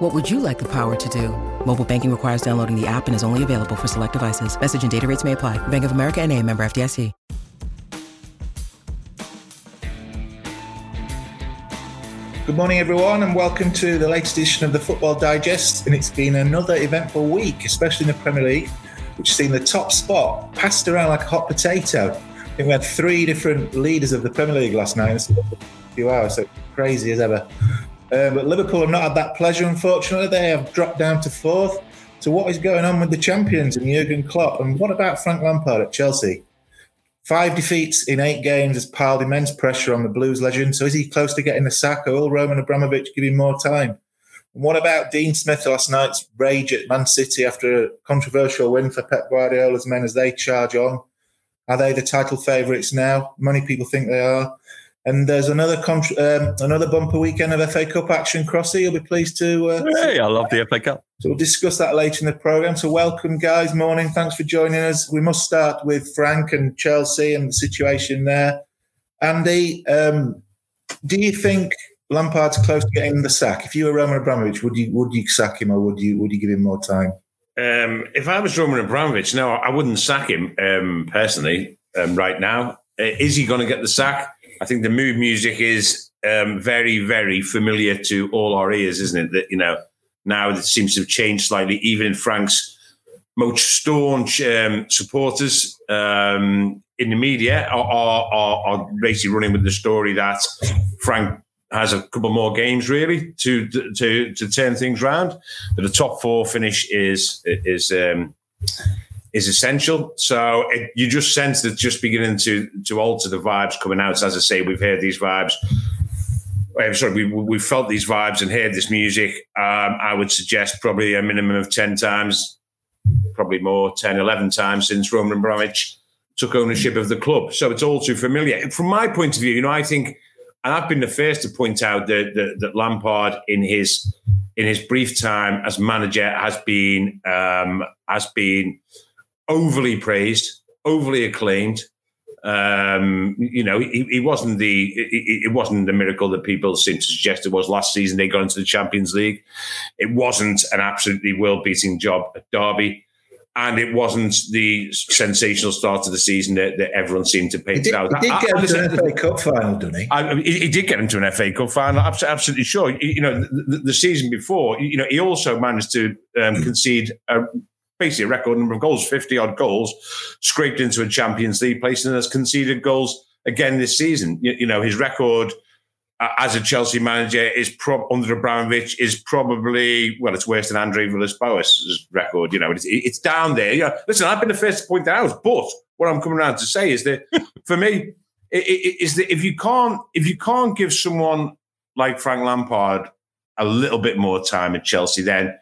What would you like the power to do? Mobile banking requires downloading the app and is only available for select devices. Message and data rates may apply. Bank of America and a member FDIC. Good morning, everyone, and welcome to the latest edition of the Football Digest. And it's been another eventful week, especially in the Premier League, which has seen the top spot passed around like a hot potato. I think we had three different leaders of the Premier League last night in a few hours, so crazy as ever. Um, but Liverpool have not had that pleasure, unfortunately. They have dropped down to fourth. So, what is going on with the champions and Jurgen Klopp? And what about Frank Lampard at Chelsea? Five defeats in eight games has piled immense pressure on the Blues legend. So, is he close to getting the sack, or will Roman Abramovich give him more time? And what about Dean Smith last night's rage at Man City after a controversial win for Pep Guardiola's men as they charge on? Are they the title favourites now? Many people think they are. And there's another contra- um, another bumper weekend of FA Cup action. Crossy, you'll be pleased to. Uh, hey, I love the FA Cup. So we'll discuss that later in the program. So welcome, guys. Morning. Thanks for joining us. We must start with Frank and Chelsea and the situation there. Andy, um, do you think Lampard's close to getting the sack? If you were Roman Abramovich, would you would you sack him or would you would you give him more time? Um, if I was Roman Abramovich, no, I wouldn't sack him um, personally um, right now. Uh, is he going to get the sack? I think the mood music is um, very, very familiar to all our ears, isn't it? That you know now it seems to have changed slightly, even in Frank's most staunch um, supporters um, in the media are, are, are, basically running with the story that Frank has a couple more games really to to to turn things around. But the top four finish is is um, is essential. So it, you just sense that just beginning to to alter the vibes coming out. So as I say, we've heard these vibes. I'm sorry, we, we've felt these vibes and heard this music. Um, I would suggest probably a minimum of 10 times, probably more, 10, 11 times since Roman Abramovich took ownership of the club. So it's all too familiar. From my point of view, you know, I think, and I've been the first to point out that, that, that Lampard in his in his brief time as manager has been um, has been overly praised, overly acclaimed. Um, you know, he, he wasn't the it, it, wasn't the miracle that people seem to suggest it was last season. They got into the Champions League. It wasn't an absolutely world beating job at Derby. And it wasn't the sensational start of the season that, that everyone seemed to paint it out. He did get I, into an FA Cup final, didn't he? I, he? he? did get into an FA Cup final, absolutely sure. You know, the, the season before, you know, he also managed to um, concede a basically a record number of goals, 50 odd goals, scraped into a Champions League place and has conceded goals again this season. You, you know, his record uh, as a Chelsea manager is pro- under Abramovich is probably, well, it's worse than Andre Villas-Boas' record. You know, it's, it's down there. You know, listen, I've been the first to point that out, but what I'm coming around to say is that for me, it, it, is that if you can't if you can't give someone like Frank Lampard a little bit more time at Chelsea, then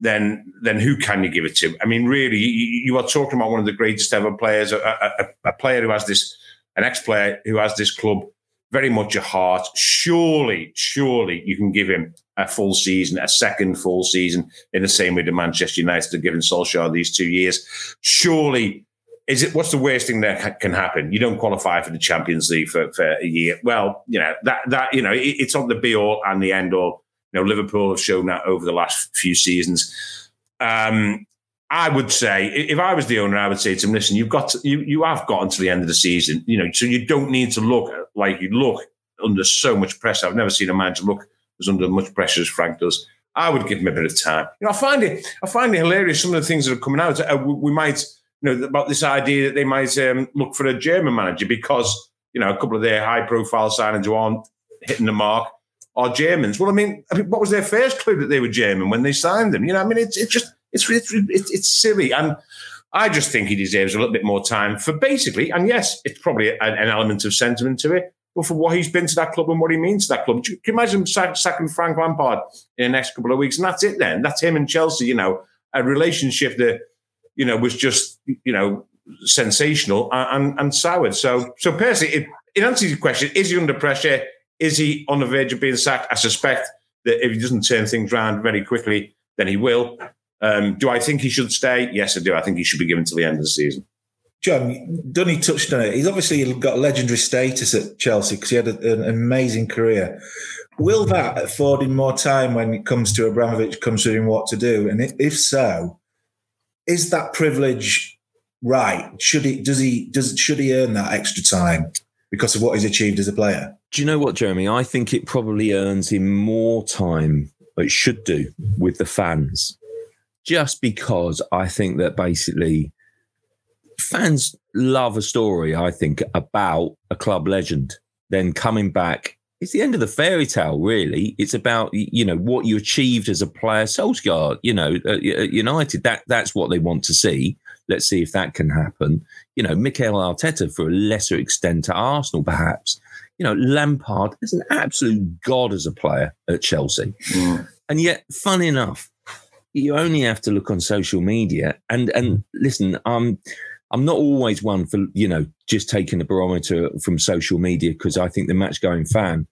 then then who can you give it to? I mean, really, you, are talking about one of the greatest ever players, a, a, a player who has this, an ex-player who has this club very much at heart. Surely, surely you can give him a full season, a second full season, in the same way that Manchester United are giving Solskjaer these two years. Surely, is it what's the worst thing that can happen? You don't qualify for the Champions League for, for a year. Well, you know that that you know it, it's not the be all and the end all know, Liverpool have shown that over the last few seasons. Um, I would say, if I was the owner, I would say to him, "Listen, you've got to, you you have got until the end of the season, you know, so you don't need to look like you look under so much pressure. I've never seen a manager look as under much pressure as Frank does. I would give him a bit of time. You know, I find it I find it hilarious some of the things that are coming out. Uh, we, we, might, you know, about this idea that they might um, look for a German manager because you know a couple of their high profile signings aren't hitting the mark are Germans. Well, I mean, I mean, what was their first clue that they were German when they signed them? You know, I mean, it's it's just it's it's it's, silly, and I just think he deserves a little bit more time for basically. And yes, it's probably an, an element of sentiment to it, but for what he's been to that club and what he means to that club, can you imagine sacking Frank Lampard in the next couple of weeks, and that's it. Then that's him and Chelsea. You know, a relationship that you know was just you know sensational and, and, and soured. So, so personally, it, in answer to your question, is he under pressure? Is he on the verge of being sacked? I suspect that if he doesn't turn things around very quickly, then he will. Um, do I think he should stay? Yes, I do. I think he should be given to the end of the season. John, Dunny touched on it. He's obviously got legendary status at Chelsea because he had a, an amazing career. Will that afford him more time when it comes to Abramovich considering what to do? And if so, is that privilege right? Should he does he does should he earn that extra time because of what he's achieved as a player? Do you know what, Jeremy? I think it probably earns him more time, it should do, with the fans. Just because I think that basically fans love a story, I think, about a club legend then coming back. It's the end of the fairy tale, really. It's about you know what you achieved as a player. Solskjaer, you know, United. That that's what they want to see. Let's see if that can happen. You know, Mikel Arteta for a lesser extent to Arsenal, perhaps. You know, Lampard is an absolute god as a player at Chelsea, mm. and yet, fun enough, you only have to look on social media and and listen. Um, I'm not always one for you know just taking the barometer from social media because I think the match going fan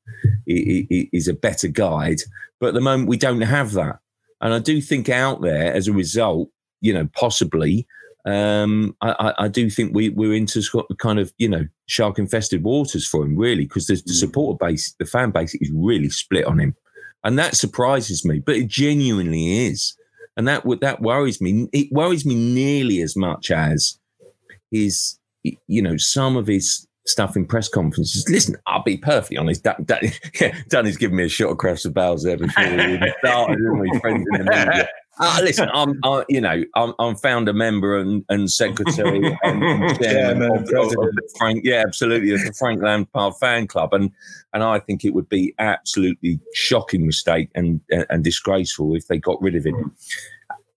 is a better guide. But at the moment, we don't have that, and I do think out there as a result, you know, possibly. Um, I, I, do think we, we're into kind of you know shark infested waters for him really because the, the mm. supporter base, the fan base is really split on him, and that surprises me. But it genuinely is, and that that worries me. It worries me nearly as much as his, you know, some of his stuff in press conferences. Listen, I'll be perfectly honest. Dan, Dan, yeah, Danny's given me a shot across the bows there before we even started, didn't we? Friends in the media. Uh, listen, I'm, I, you know, I'm, I'm founder member and, and secretary and, and chairman of, of, of, Frank. Yeah, absolutely, of the Frank Lampard fan club, and and I think it would be absolutely shocking mistake and and disgraceful if they got rid of him.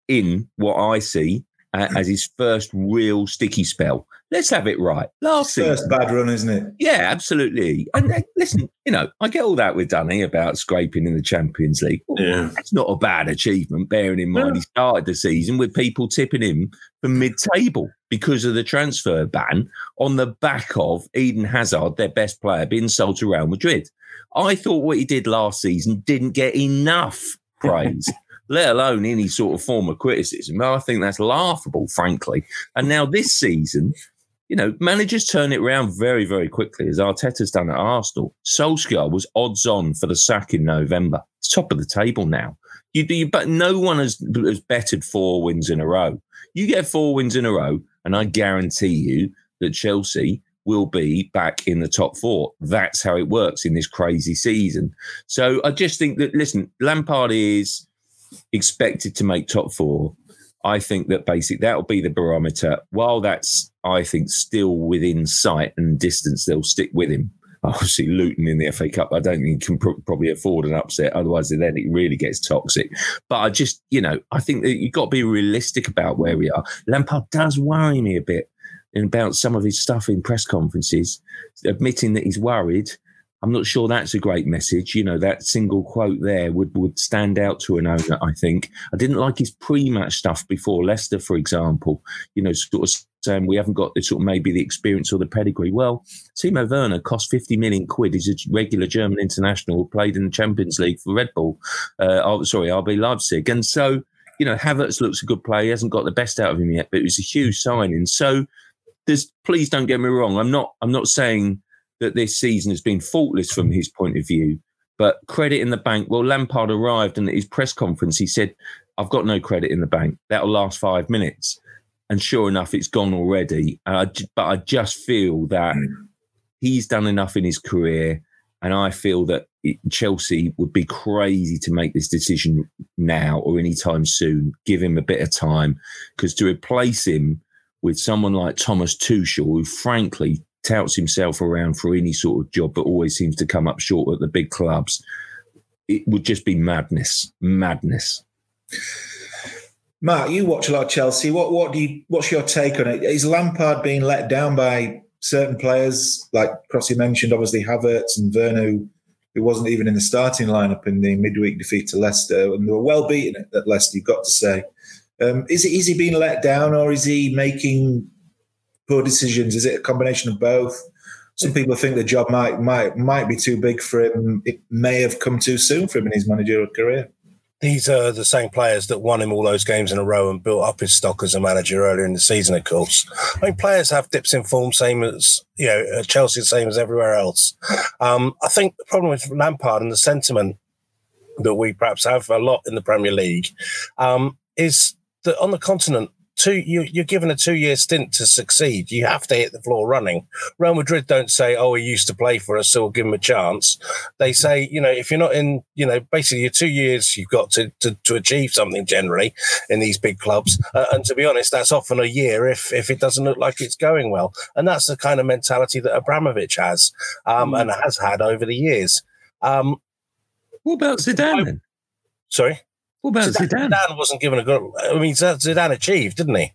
In what I see uh, as his first real sticky spell. Let's have it right. Last first season, bad run, isn't it? Yeah, absolutely. And uh, listen, you know, I get all that with Dunny about scraping in the Champions League. Yeah, it's not a bad achievement, bearing in mind he started the season with people tipping him for mid-table because of the transfer ban on the back of Eden Hazard, their best player, being sold to Real Madrid. I thought what he did last season didn't get enough praise let alone any sort of form of criticism. I think that's laughable, frankly. And now this season, you know, managers turn it around very, very quickly, as Arteta's done at Arsenal. Solskjaer was odds on for the sack in November. It's top of the table now. You do, but no one has, has betted four wins in a row. You get four wins in a row, and I guarantee you that Chelsea will be back in the top four. That's how it works in this crazy season. So I just think that, listen, Lampard is expected to make top four, I think that basic that'll be the barometer. While that's I think still within sight and distance, they'll stick with him. Obviously, Luton in the FA Cup, I don't think he can pr- probably afford an upset. Otherwise, then it really gets toxic. But I just, you know, I think that you've got to be realistic about where we are. Lampard does worry me a bit about some of his stuff in press conferences, admitting that he's worried I'm not sure that's a great message. You know, that single quote there would, would stand out to an owner, I think. I didn't like his pre match stuff before Leicester, for example, you know, sort of saying we haven't got the sort of maybe the experience or the pedigree. Well, Timo Werner cost 50 million quid. He's a regular German international who played in the Champions League for Red Bull. Uh, oh, sorry, RB Leipzig. And so, you know, Havertz looks a good player. He hasn't got the best out of him yet, but it was a huge signing. So, there's please don't get me wrong. I'm not. I'm not saying that this season has been faultless from his point of view. But credit in the bank. Well, Lampard arrived and at his press conference, he said, I've got no credit in the bank. That'll last five minutes. And sure enough, it's gone already. I, but I just feel that he's done enough in his career. And I feel that Chelsea would be crazy to make this decision now or anytime soon. Give him a bit of time. Because to replace him with someone like Thomas Tuchel, who frankly touts himself around for any sort of job, but always seems to come up short at the big clubs. It would just be madness, madness. Mark, you watch a lot of Chelsea. What what do you what's your take on it? Is Lampard being let down by certain players like Crossy mentioned, obviously Havertz and Werner, who wasn't even in the starting lineup in the midweek defeat to Leicester, and they were well beaten at Leicester. You've got to say, um, is is he being let down, or is he making poor decisions? Is it a combination of both? Some people think the job might might might be too big for him. It may have come too soon for him in his managerial career. These are the same players that won him all those games in a row and built up his stock as a manager earlier in the season. Of course, I mean players have dips in form, same as you know Chelsea, same as everywhere else. Um, I think the problem with Lampard and the sentiment that we perhaps have a lot in the Premier League um, is that on the continent two you, you're given a two year stint to succeed. You have to hit the floor running. Real Madrid don't say, "Oh, he used to play for us, so we'll give him a chance." They say, you know, if you're not in, you know, basically your two years, you've got to to, to achieve something generally in these big clubs. Uh, and to be honest, that's often a year if if it doesn't look like it's going well. And that's the kind of mentality that Abramovich has um, mm. and has had over the years. Um, what about Zidane? Sorry. What about Zidane? Zidane wasn't given a good. I mean, Zidane achieved, didn't he?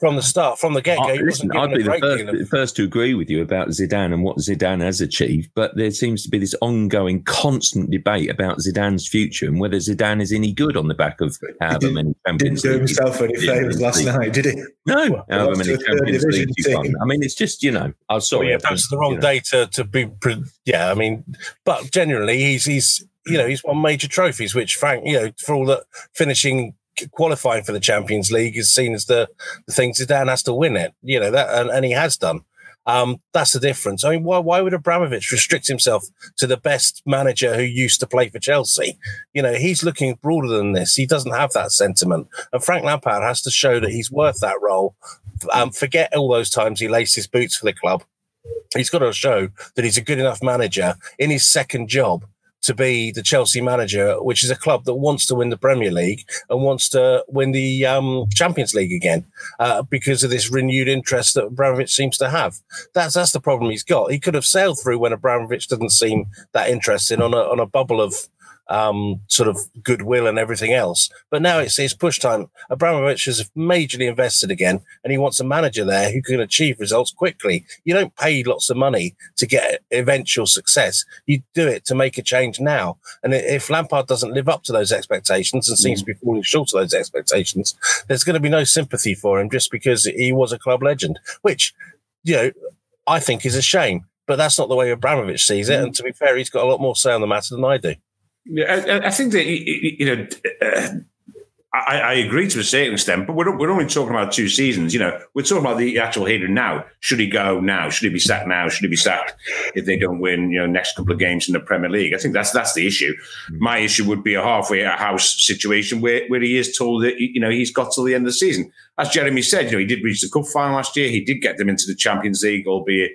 From the start, from the get go, uh, listen, I'd be the first, first, to agree with you about Zidane and what Zidane has achieved, but there seems to be this ongoing, constant debate about Zidane's future and whether Zidane is any good on the back of however many Champions Didn't do himself any favours last night, did he? No, well, however many Champions Leagues you won. I mean, it's just you know, I'm sorry, well, yeah, perhaps the wrong you know. day to, to be. Yeah, I mean, but generally, he's he's you know, he's won major trophies, which Frank, you know, for all that finishing qualifying for the Champions League is seen as the, the thing Zidane has to win it, you know, that and, and he has done. Um, that's the difference. I mean, why, why would Abramovich restrict himself to the best manager who used to play for Chelsea? You know, he's looking broader than this. He doesn't have that sentiment. And Frank Lampard has to show that he's worth that role. Um, forget all those times he laced his boots for the club. He's got to show that he's a good enough manager in his second job to be the Chelsea manager, which is a club that wants to win the Premier League and wants to win the um, Champions League again uh, because of this renewed interest that Abramovich seems to have. That's that's the problem he's got. He could have sailed through when Abramovich doesn't seem that interested on a on a bubble of um, sort of goodwill and everything else. But now it's, it's push time. Abramovich has majorly invested again, and he wants a manager there who can achieve results quickly. You don't pay lots of money to get eventual success. You do it to make a change now. And if Lampard doesn't live up to those expectations and seems mm. to be falling short of those expectations, there's going to be no sympathy for him just because he was a club legend, which, you know, I think is a shame. But that's not the way Abramovich sees it. Mm. And to be fair, he's got a lot more say on the matter than I do. Yeah, I, I think that you know. Uh, I, I, agree to a certain extent, but we're, we're only talking about two seasons. You know, we're talking about the actual here now. Should he go now? Should he be sacked now? Should he be sacked if they don't win? You know, next couple of games in the Premier League. I think that's that's the issue. Mm-hmm. My issue would be a halfway house situation where, where he is told that you know he's got till the end of the season. As Jeremy said, you know, he did reach the cup final last year. He did get them into the Champions League, albeit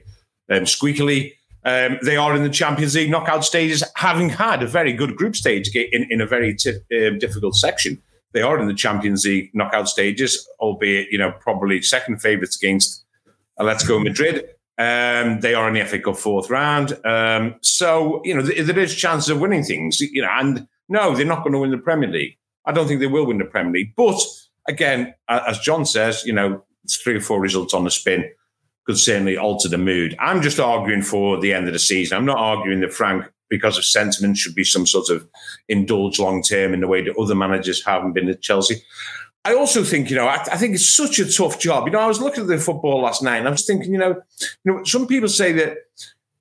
um, squeakily. Um, they are in the Champions League knockout stages, having had a very good group stage in, in a very t- um, difficult section. They are in the Champions League knockout stages, albeit you know probably second favourites against uh, Atletico Madrid. Um, they are in the FA Cup fourth round, um, so you know th- there is chances of winning things. You know, and no, they're not going to win the Premier League. I don't think they will win the Premier League. But again, as John says, you know, three or four results on the spin could certainly alter the mood. I'm just arguing for the end of the season. I'm not arguing that Frank, because of sentiment, should be some sort of indulge long term in the way that other managers haven't been at Chelsea. I also think, you know, I, I, think it's such a tough job. You know, I was looking at the football last night and I was thinking, you know, you know, some people say that,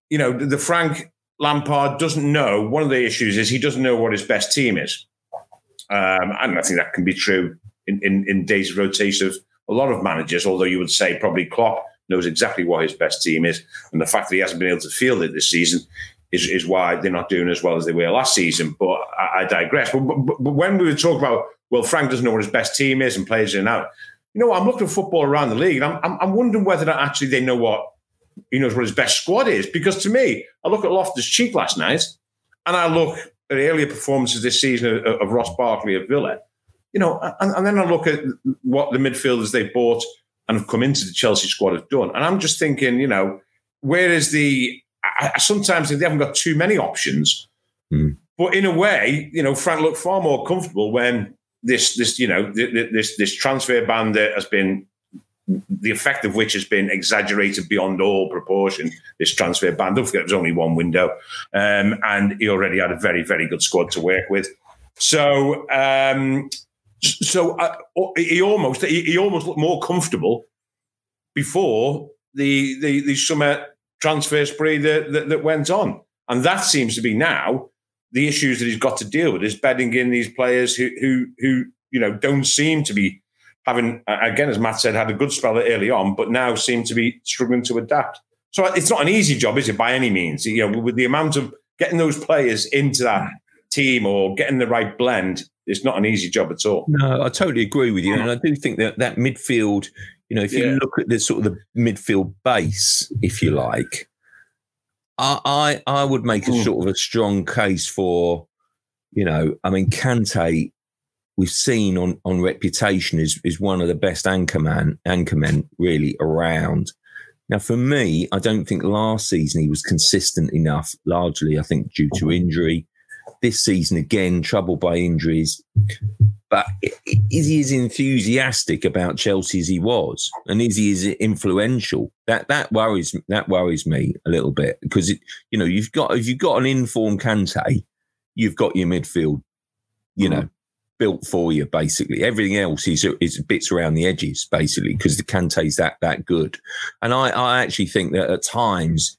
you know, the Frank Lampard doesn't know. One of the issues is he doesn't know what his best team is. Um, and I think that can be true in, in, in days of rotation of a lot of managers, although you would say probably Klopp knows exactly what his best team is. And the fact that he hasn't been able to field it this season is, is why they're not doing as well as they were last season. But I, I digress. But, but, but, when we were talking about, well, Frank doesn't know what his best team is and players in and out, you know, I'm looking at football around the league and I'm, I'm, I'm wondering whether actually they know what he knows what his best squad is. Because to me, I look at Loftus Cheek last night and I look at earlier performances this season of, of Ross Barkley at Villa. You know, and, and then I look at what the midfielders they bought and have come into the Chelsea squad have done. And I'm just thinking, you know, where is the? I, sometimes they haven't got too many options, mm. but in a way, you know, Frank looked far more comfortable when this, this, you know, this this transfer ban that has been the effect of which has been exaggerated beyond all proportion. This transfer ban, don't forget, it was only one window, um, and he already had a very, very good squad to work with. So um, so uh, he almost he, almost looked more comfortable before the the, the summer transfer spree that, that, that went on. And that seems to be now the issues that he's got to deal with is bedding in these players who who who you know don't seem to be having again as Matt said had a good spell early on, but now seem to be struggling to adapt. So it's not an easy job, is it? By any means, you know, with the amount of getting those players into that team or getting the right blend, it's not an easy job at all. No, I totally agree with you, and I do think that that midfield. You know, if you yeah. look at the sort of the midfield base, if you like, I I, I would make a mm. sort of a strong case for, you know, I mean, Kante, we've seen on on reputation is is one of the best anchorman anchormen really around. Now, for me, I don't think last season he was consistent enough. Largely, I think due to injury. This season, again, troubled by injuries. But is he as enthusiastic about Chelsea as he was, and is he as influential? That that worries that worries me a little bit because it, you know you've got if you've got an informed Kante, you've got your midfield, you know, built for you basically. Everything else is is bits around the edges basically because the Kante's that that good, and I I actually think that at times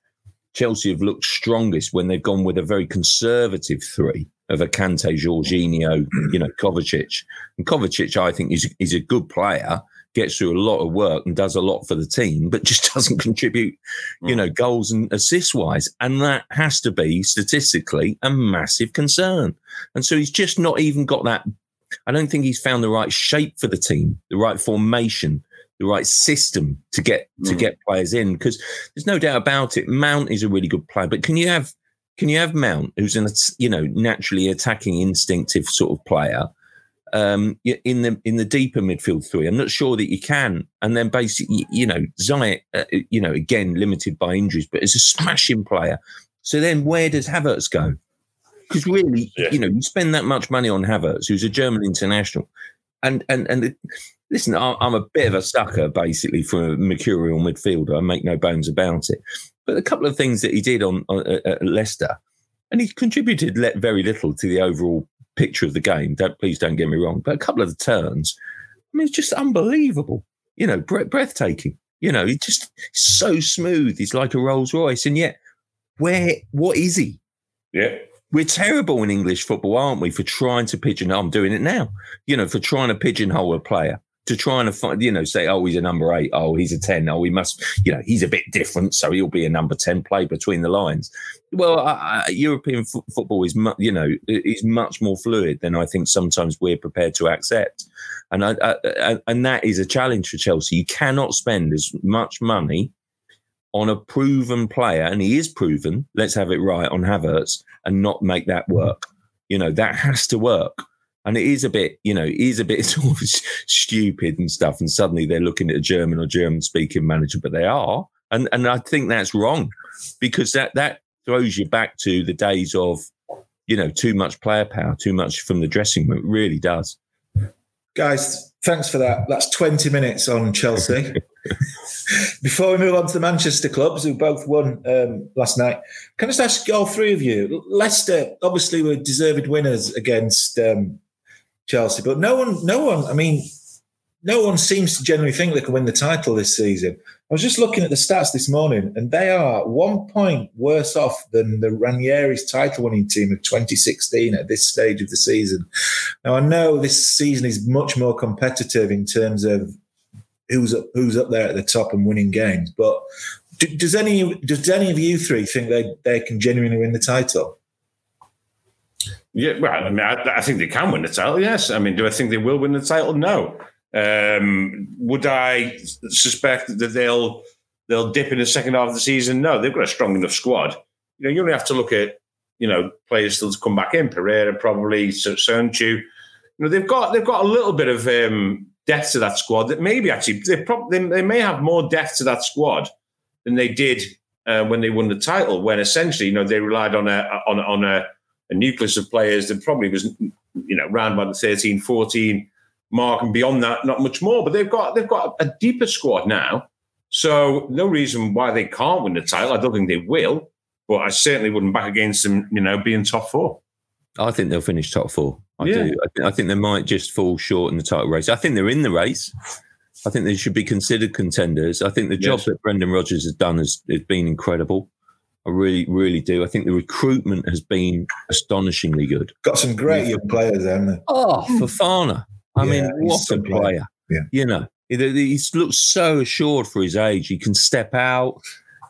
Chelsea have looked strongest when they've gone with a very conservative three of a Kante, Jorginho, you know, Kovacic. And Kovacic, I think, is, is a good player, gets through a lot of work and does a lot for the team, but just doesn't contribute, you mm. know, goals and assists wise. And that has to be statistically a massive concern. And so he's just not even got that. I don't think he's found the right shape for the team, the right formation, the right system to get to mm. get players in because there's no doubt about it. Mount is a really good player, but can you have can you have Mount, who's an you know naturally attacking, instinctive sort of player, um, in the in the deeper midfield three? I'm not sure that you can. And then basically, you know, Ziyech, uh, you know, again limited by injuries, but is a smashing player. So then, where does Havertz go? Because really, yeah. you know, you spend that much money on Havertz, who's a German international, and and and listen, I'm a bit of a sucker basically for a mercurial midfielder. I make no bones about it. But a couple of things that he did on, on at Leicester, and he contributed very little to the overall picture of the game. Don't please don't get me wrong, but a couple of the turns, I mean, it's just unbelievable. You know, breathtaking. You know, he's just so smooth. He's like a Rolls Royce, and yet, where what is he? Yeah. We're terrible in English football, aren't we, for trying to pigeonhole? I'm doing it now, you know, for trying to pigeonhole a player to try and find, you know, say, oh, he's a number eight. Oh, he's a 10. Oh, he must, you know, he's a bit different. So he'll be a number 10 play between the lines. Well, uh, European f- football is, mu- you know, is much more fluid than I think sometimes we're prepared to accept. And I, I, and that is a challenge for Chelsea. You cannot spend as much money on a proven player, and he is proven, let's have it right on Havertz, and not make that work. You know, that has to work and it is a bit, you know, it is a bit sort of stupid and stuff. And suddenly they're looking at a German or German speaking manager, but they are, and and I think that's wrong because that that throws you back to the days of, you know, too much player power, too much from the dressing room. It really does. Guys, thanks for that. That's twenty minutes on Chelsea. Before we move on to the Manchester clubs, who both won um, last night, can I just ask all three of you? Leicester obviously were deserved winners against um, Chelsea. But no one, no one, I mean, no one seems to generally think they can win the title this season. I was just looking at the stats this morning, and they are one point worse off than the Ranieri's title winning team of 2016 at this stage of the season. Now, I know this season is much more competitive in terms of who's up, who's up there at the top and winning games, but does any does any of you three think they, they can genuinely win the title? Yeah, well, I mean, I, I, think they can win the title. Yes, I mean, do I think they will win the title? No. Um, would I suspect that they'll they'll dip in the second half of the season? No, they've got a strong enough squad. You know, you only have to look at you know players still to come back in. Pereira probably, Söyüncü. You know, they've got they've got a little bit of um, depth to that squad. That maybe actually they probably they, they may have more depth to that squad than they did uh, when they won the title. When essentially, you know, they relied on a on on a a nucleus of players that probably was, you know, around about the 13, 14 mark and beyond that, not much more. But they've got they've got a deeper squad now. So no reason why they can't win the title. I don't think they will, but I certainly wouldn't back against them, you know, being top four. I think they'll finish top four. I yeah. do. I, th- I think they might just fall short in the title race. I think they're in the race. I think they should be considered contenders. I think the job that Brendan Rodgers has done has, has been incredible. I really, really do. I think the recruitment has been astonishingly good. Got some great young players, haven't they? Oh, hmm. Fofana. I Yeah, mean, what a player. player. Yeah. You know, he, he looks so assured for his age. He can step out.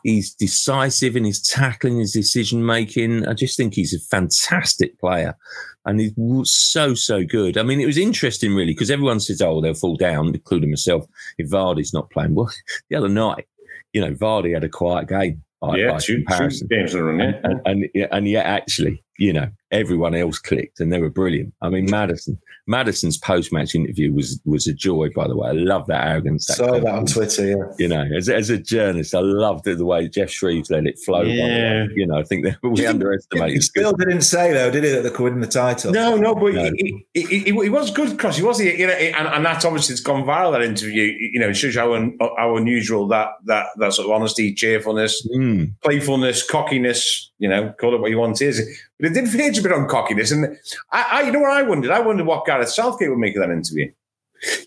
He's decisive in his tackling, his decision making. I just think he's a fantastic player. And he's so, so good. I mean, it was interesting, really, because everyone says, oh, they'll fall down, including myself, if Vardy's not playing. Well, the other night, you know, Vardy had a quiet game. By, yeah, by two, two games in a run. Yeah. and, and and yet actually, you know, everyone else clicked and they were brilliant. I mean, Maddison, Maddison's post-match interview was was a joy. By the way, I love that arrogance. That Saw that on. Twitter. Yeah. You know, as, as a journalist, I loved the, the way Geoff Shreeves let it flow. by the way. Yeah. You know, I think that we He underestimated. still didn't say though, did he, that they could win the title? No, no, but No. He, he, he, he was good, Cross. He was, you know, and, and that's obviously it's gone viral. That interview, you know, it shows how, un, how unusual that that that sort of honesty, cheerfulness, Mm. playfulness, cockiness, you know, call it what you want is. But it did verge a bit on cockiness, and I, I, you know, what I wondered, I wondered what Gareth Southgate would make of that interview.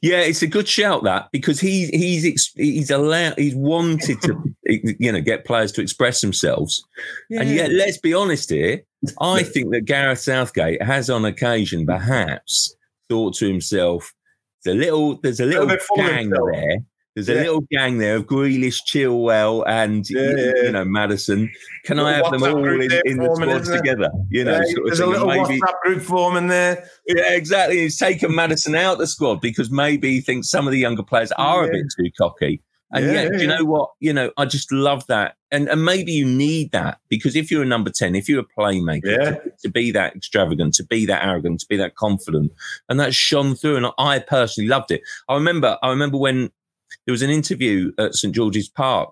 Yeah, it's a good shout that because he he's he's allowed he's wanted to you know get players to express themselves, and yet let's be honest here. I think that Gareth Southgate has on occasion perhaps thought to himself, "There's a little there's a little gang there." There's a Yeah. little gang there of Grealish, Chilwell, and Yeah, you, you know Maddison. Can I Little have them all in, in the squad together? You know, Yeah, sort of there's a little maybe- WhatsApp group form in there. yeah, exactly. He's taken Maddison out the squad because maybe he thinks some of the younger players are a bit too cocky. And Yeah, yet, yeah, you know what? You know, I just love that. And and maybe you need that because if you're a number 10, if you're a playmaker, Yeah. to, to be that extravagant, to be that arrogant, to be that confident. And that shone through. And I personally loved it. I remember, I remember when there was an interview at St George's Park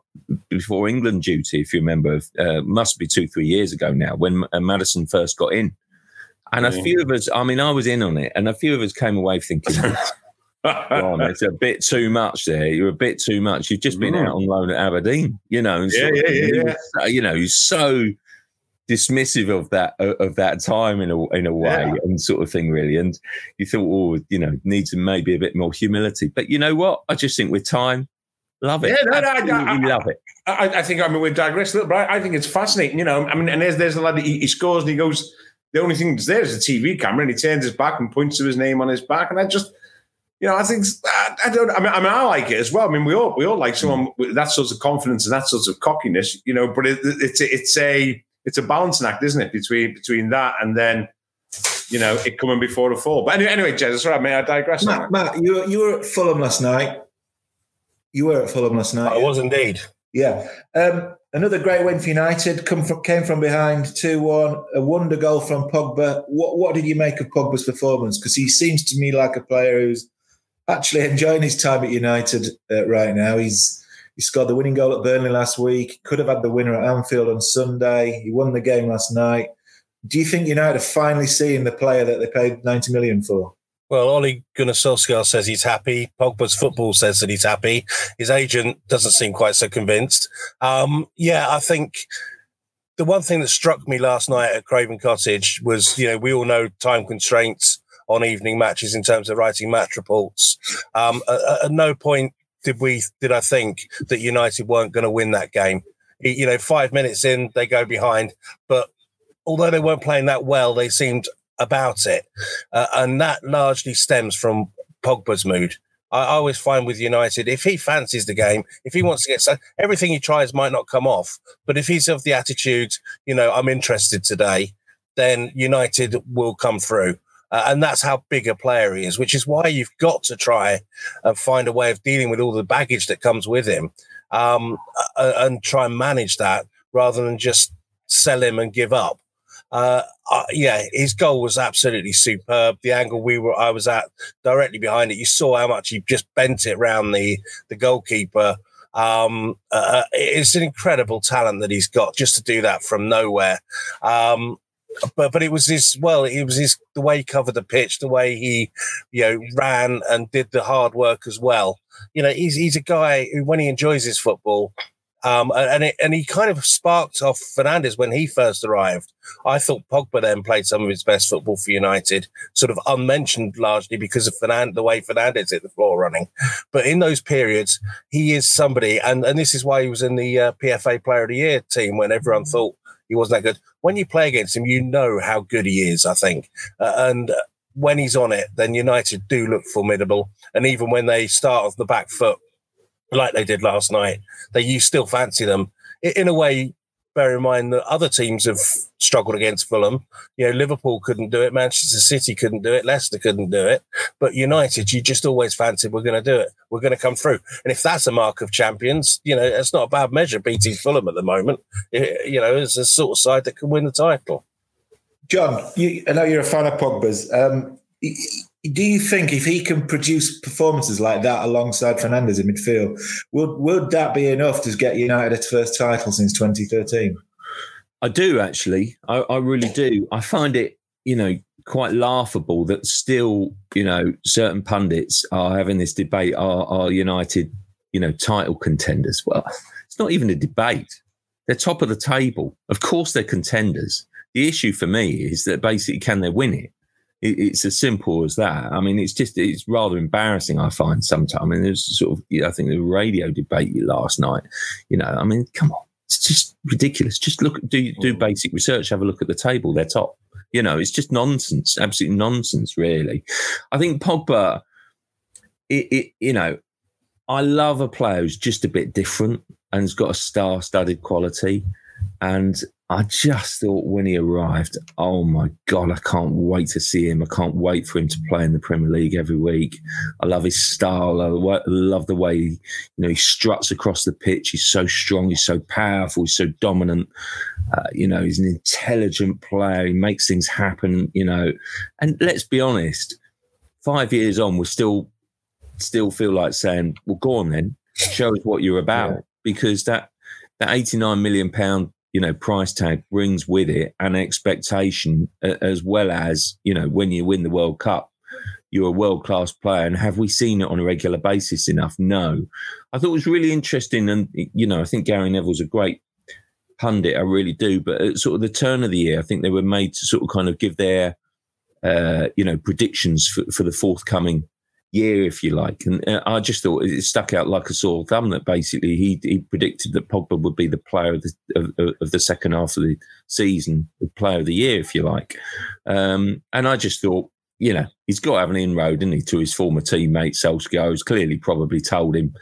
before England duty, if you remember, uh, must be two, three years ago now, when uh, Maddison first got in. And a few of us, I mean, I was in on it, and a few of us came away thinking, "Blimey, it's a bit too much there. You're a bit too much. You've just been out on loan at Aberdeen, you know. Yeah, yeah, yeah, yeah. You know, so dismissive of that of that time in a in a way Yeah. and sort of thing, really. And you thought, oh, you know, needs maybe a bit more humility. But you know what? I just think with time, love it. Yeah, no, no, I- I- love it. I, I think I mean we digress a little, but I, think it's fascinating. You know, I mean, and there's there's a lad he, he scores and he goes. The only thing that's there is a TV camera, and he turns his back and points to his name on his back, and I just, you know, I think I, I don't. I mean, I mean, I like it as well. I mean, we all we all like someone mm. with that sort of confidence and that sort of cockiness, you know. But it, it's it's a it's a balancing act, isn't it, between between that and then, you know, it coming before the fall. But anyway, anyway, Jez, sorry, I mean, I digress. Matt, Matt, you were, you were at Fulham last night. You were at Fulham last night. I was indeed. Yeah. Um, another great win for United. Come from, came from behind 2 1. A wonder goal from Pogba. What, what did you make of Pogba's performance? Because he seems to me like a player who's actually enjoying his time at United uh, right now. He's he scored the winning goal at Burnley last week. Could have had the winner at Anfield on Sunday. He won the game last night. Do you think United are finally seeing the player that they paid 90 million for? Well, Ole Gunnar Solskjaer says he's happy. Pogba's football says that he's happy. His agent doesn't seem quite so convinced. Um, yeah, I think the one thing that struck me last night at Craven Cottage was, you know, we all know time constraints on evening matches in terms of writing match reports. Um, at, at no point did we did I think that United weren't going to win that game. You know, five minutes in, they go behind, but although they weren't playing that well, they seemed about it. Uh, and that largely stems from Pogba's mood. I, I always find with United, if he fancies the game, if he wants to get so everything he tries might not come off, but if he's of the attitude, you know, I'm interested today, then United will come through. Uh, and that's how big a player he is, which is why you've got to try and find a way of dealing with all the baggage that comes with him um, uh, and try and manage that rather than just sell him and give up. Uh, uh, yeah, his goal was absolutely superb. The angle we were, I was at directly behind it. You saw how much he just bent it round the the goalkeeper. Um, uh, it's an incredible talent that he's got just to do that from nowhere. Um, but but it was his well, it was his the way he covered the pitch, the way he you know ran and did the hard work as well. You know, he's he's a guy who when he enjoys his football, Um, and it, and he kind of sparked off Fernandes when he first arrived. I thought Pogba then played some of his best football for United, sort of unmentioned largely because of Fernand- the way Fernandes hit the floor running. But in those periods, he is somebody, and, and this is why he was in the uh, PFA Player of the Year team when everyone thought he wasn't that good. When you play against him, you know how good he is, I think. Uh, and when he's on it, then United do look formidable. And even when they start off the back foot, like they did last night, that you still fancy them. In a way, bear in mind that other teams have struggled against Fulham. You know, Liverpool couldn't do it, Manchester City couldn't do it, Leicester couldn't do it. But United, you just always fancied we're going to do it. We're going to come through. And if that's a mark of champions, you know, it's not a bad measure beating Fulham at the moment. You know, it's a sort of side that can win the title. John, you, I know you're a fan of Pogba's. Um, do you think if he can produce performances like that alongside Fernandes in midfield, would would that be enough to get United its first title since 2013? I do actually. I, I really do. I find it, you know, quite laughable that still, you know, certain pundits are having this debate: are, are United, you know, title contenders? Well, it's not even a debate. They're top of the table. Of course, they're contenders. The issue for me is that basically, can they win it? It's as simple as that. I mean, it's just it's rather embarrassing. I find sometimes. I mean, there's sort of I think the radio debate last night. You know, I mean, come on, it's just ridiculous. Just look, do do mm. basic research, have a look at the table. They're top. You know, it's just nonsense, absolute nonsense, really. I think Pogba, it, it you know, I love a player who's just a bit different and has got a star-studded quality. And I just thought when he arrived, oh my God, I can't wait to see him. I can't wait for him to play in the Premier League every week. I love his style. I love the way he, you know, he struts across the pitch. He's so strong. He's so powerful. He's so dominant. Uh, you know, he's an intelligent player. He makes things happen, you know. And let's be honest, five years on, we still still feel like saying, well, go on then, show us what you're about. Yeah. Because that that 89 million pound you know price tag brings with it an expectation as well as you know when you win the world cup you're a world class player. And have we seen it on a regular basis enough? No. I thought it was really interesting. And you know i think gary neville's a great pundit. I really do. But at sort of the turn of the year i think they were made to sort of kind of give their uh, you know predictions for, for the forthcoming year, if you like. And uh, I just thought it stuck out like a sore thumb that basically he he predicted that Pogba would be the player of the of, of the second half of the season, the player of the year, if you like. Um, and I just thought, you know, he's got to have an inroad, isn't he, to his former teammate Solskjaer, who's clearly probably told him,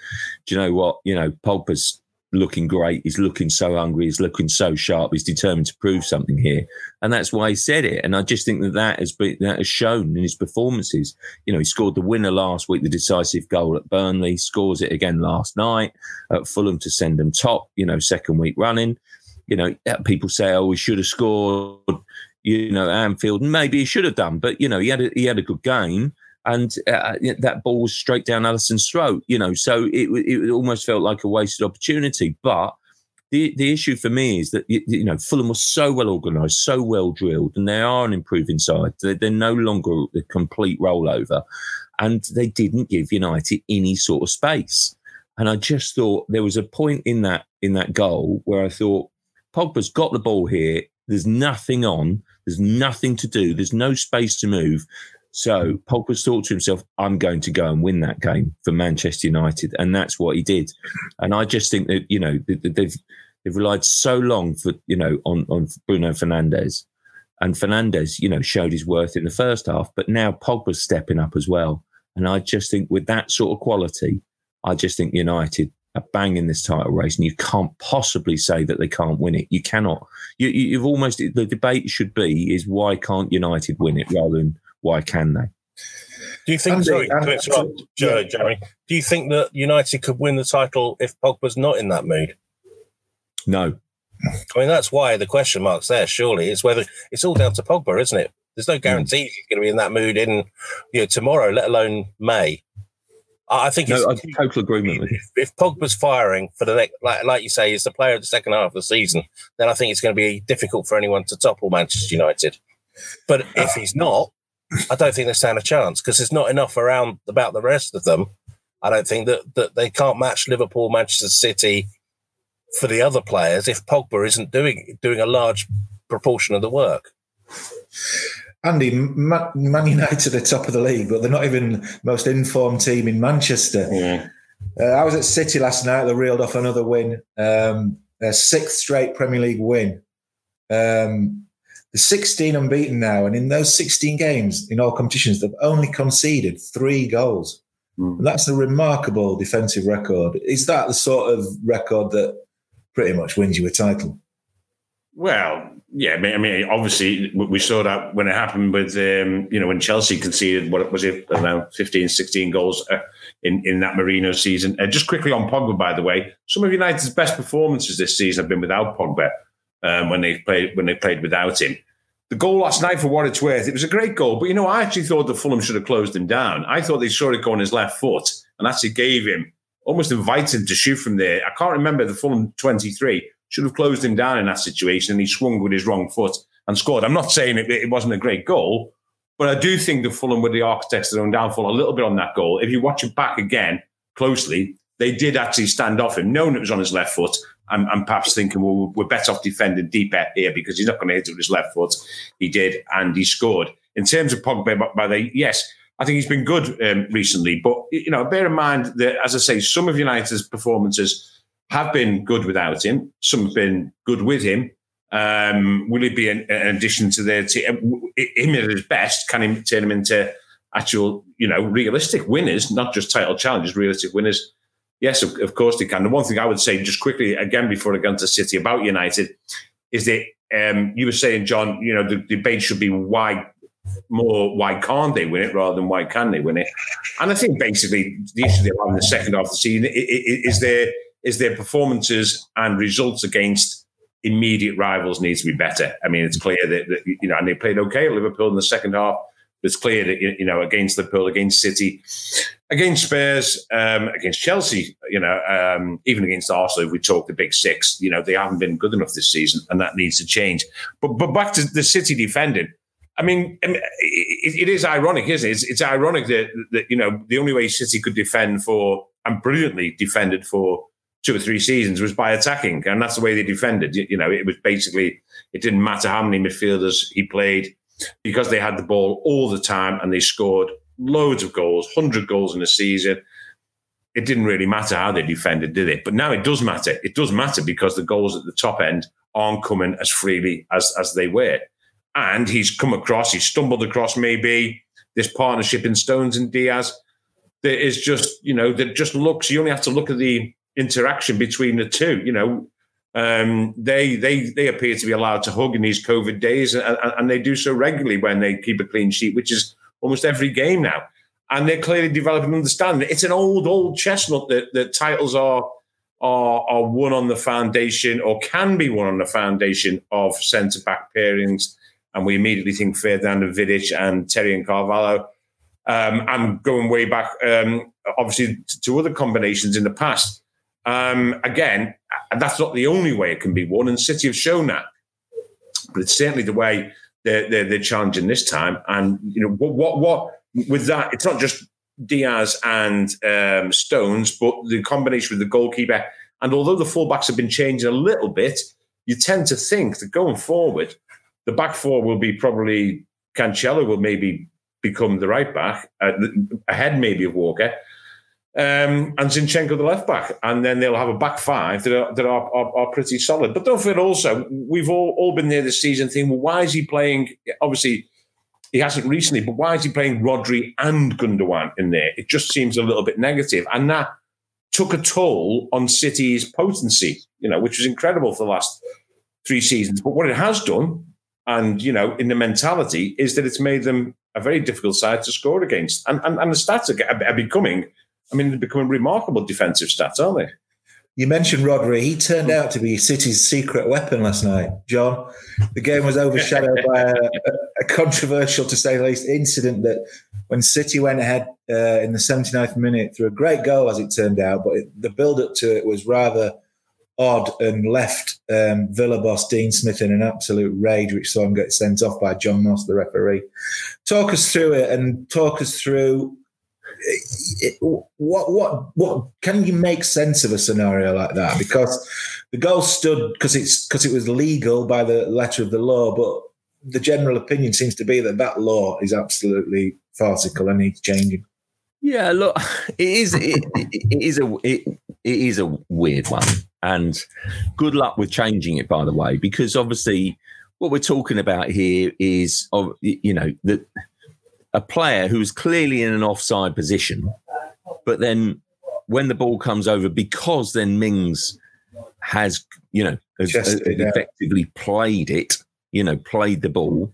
do you know what, you know, Pogba's looking great. He's looking so hungry. He's looking so sharp. He's determined to prove something here, and that's why he said it. And I just think that that has been that has shown in his performances. You know, he scored the winner last week, the decisive goal at Burnley. Scores it again last night at Fulham to send them top. You know, second week running. You know, uh, people say, "Oh, we should have scored." You know, Anfield. And maybe he should have done, but you know, he had a, he had a good game and uh, that ball was straight down Alisson's throat. You know, so it it almost felt like a wasted opportunity. But the the issue for me is that you know Fulham was so well organised, so well drilled, and they are an improving side. They're, they're no longer a complete rollover, and they didn't give United any sort of space. And I just thought there was a point in that in that goal where I thought Pogba's got the ball here. There's nothing on. There's nothing to do. There's no space to move. So Pogba's thought to himself, I'm going to go and win that game for Manchester United. And that's what he did. And I just think that, you know, they've, they've relied so long for, you know, on, on Bruno Fernandes. And Fernandes, you know, showed his worth in the first half, but now Pogba's stepping up as well. And I just think with that sort of quality, I just think United are banging this title race, and you can't possibly say that they can't win it. You cannot. You, have almost the debate should be is why can't United win it rather than why can they? Do you think, sorry, yeah. Jeremy, do you think that United could win the title if Pogba's not in that mood? No. I mean, that's why the question mark's there, surely. It's whether it's all down to Pogba, isn't it? There's no guarantee mm. he's going to be in that mood in you know tomorrow, let alone May. I think no, it's, total agreement with you. If Pogba's firing for the next, like, like you say, is the player of the second half of the season, then I think it's going to be difficult for anyone to topple Manchester United. But if he's not, I don't think they stand a chance because there's not enough around about the rest of them. I don't think that, that they can't match Liverpool, Manchester City, for the other players if Pogba isn't doing doing a large proportion of the work. Andy, Man United are the top of the league, but they're not even most informed team in Manchester. Yeah. Uh, I was at City last night. They reeled off another win, um, a sixth straight Premier League win. Um, they're 16 unbeaten now, and in those 16 games in all competitions, they've only conceded three goals. Mm. That's a remarkable defensive record. Is that the sort of record that pretty much wins you a title? Well, yeah, I mean, obviously, we saw that when it happened with, um, you know, when Chelsea conceded, what was it, I know, 15, 16 goals uh, in, in that Mourinho season. Uh, just quickly on Pogba, by the way, some of United's best performances this season have been without Pogba um, when they played when they played without him. The goal last night, for what it's worth, it was a great goal. But you know, I actually thought the Fulham should have closed him down. I thought they saw it go on his left foot and actually gave him almost invited him to shoot from there. I can't remember the Fulham twenty three should have closed him down in that situation, and he swung with his wrong foot and scored. I'm not saying it, it wasn't a great goal, but I do think the Fulham were the architects of their own downfall a little bit on that goal. If you watch it back again closely, they did actually stand off him, knowing it was on his left foot, and, and perhaps thinking, well, we're better off defending deeper here because he's not going to hit it with his left foot. He did, and he scored. In terms of Pogba, by the yes, I think he's been good um, recently. But you know, bear in mind that, as I say, some of United's performances have been good without him. Some have been good with him. Um, will he be an, an addition to their team? Him at his best, can he turn him into actual, you know, realistic winners, not just title challengers, realistic winners? Yes, of, of course they can. The one thing I would say, just quickly again before I go into City about United, is that um, you were saying, John, you know, the debate should be why more why can't they win it rather than why can they win it? And I think basically the issue they have in the second half of the season is their is their performances and results against immediate rivals needs to be better. I mean, it's clear that, that you know, and they played okay at Liverpool in the second half. It's clear that you know against Liverpool, against City, against Spurs, um, against Chelsea, you know, um, even against Arsenal, if we talk the big six, you know, they haven't been good enough this season, and that needs to change. But but back to the City defending. I mean, it, it is ironic, isn't it? It's, it's ironic that, that you know the only way City could defend for and brilliantly defended for two or three seasons was by attacking, and that's the way they defended. You know, it was basically it didn't matter how many midfielders he played because they had the ball all the time and they scored loads of goals, hundred goals in a season. It didn't really matter how they defended, did it? But now it does matter. It does matter because the goals at the top end aren't coming as freely as as they were. And he's come across, he's stumbled across maybe this partnership in Stones and Dias. that is just, you know, that just looks. You only have to look at the interaction between the two. You know, um, they they they appear to be allowed to hug in these COVID days, and, and, they do so regularly when they keep a clean sheet, which is almost every game now. And they're clearly developing understanding. It's an old old chestnut that that titles are are are won on the foundation, or can be won on the foundation of centre back pairings. And we immediately think Ferdinand Vidic and Terry and Carvalho. Um, I'm going way back, um, obviously, to other combinations in the past. Um, again, that's not the only way it can be won, and City have shown that. But it's certainly the way they're, they're, they're challenging this time. And you know what, what, what with that, it's not just Dias and um, Stones, but the combination with the goalkeeper. And although the fullbacks have been changing a little bit, you tend to think that going forward, the back four will be probably Cancelo will maybe become the right back, uh, ahead maybe of Walker um, and Zinchenko the left back, and then they'll have a back five that are that are, are, are, pretty solid. But don't forget, also we've all, all been there this season thinking, well, why is he playing? Obviously, he hasn't recently, but why is he playing Rodri and Gundogan in there? It just seems a little bit negative, and that took a toll on City's potency, you know, which was incredible for the last three seasons. But what it has done, and you know, in the mentality, is that it's made them a very difficult side to score against, and and, and the stats are, are becoming I mean, they're becoming remarkable defensive stats, aren't they? You mentioned Rodri. He turned out to be City's secret weapon last night, John. The game was overshadowed by a, a, controversial, to say the least, incident that when City went ahead uh, in the 79th minute through a great goal, as it turned out, but it, the build up to it was rather odd and left um, Villa boss Dean Smith in an absolute rage, which saw him get sent off by John Moss, the referee. Talk us through it and talk us through what what what can you make sense of a scenario like that? Because the goal stood because it's because it was legal by the letter of the law, but the general opinion seems to be that that law is absolutely farcical and needs changing. Yeah, look, it is it, it is a it, it is a weird one, and good luck with changing it. By the way, because obviously what we're talking about here is you know that a player who is clearly in an offside position, but then when the ball comes over, because then Mings has you know has, has effectively played it, you know, played the ball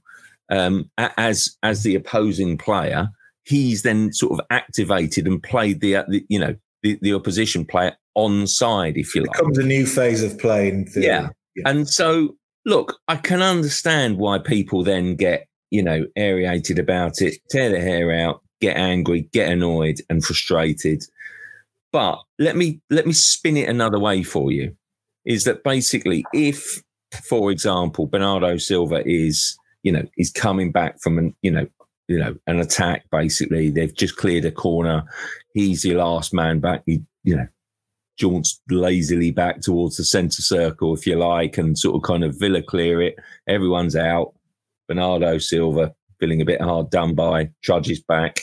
um, as as the opposing player, he's then sort of activated and played the, the you know the, the opposition player on side, if you it like. Becomes a new phase of playing. Yeah. yeah, and so look, I can understand why people then get, you know, aerated about it, tear their hair out, get angry, get annoyed and frustrated. But let me let me spin it another way for you. Is that basically if, for example, Bernardo Silva is, you know, is coming back from an, you know, you know, an attack basically. They've just cleared a corner. He's the last man back. He, you know, jaunts lazily back towards the centre circle, if you like, and sort of kind of Villa clear it. Everyone's out. Bernardo Silva feeling a bit hard done by, trudges back.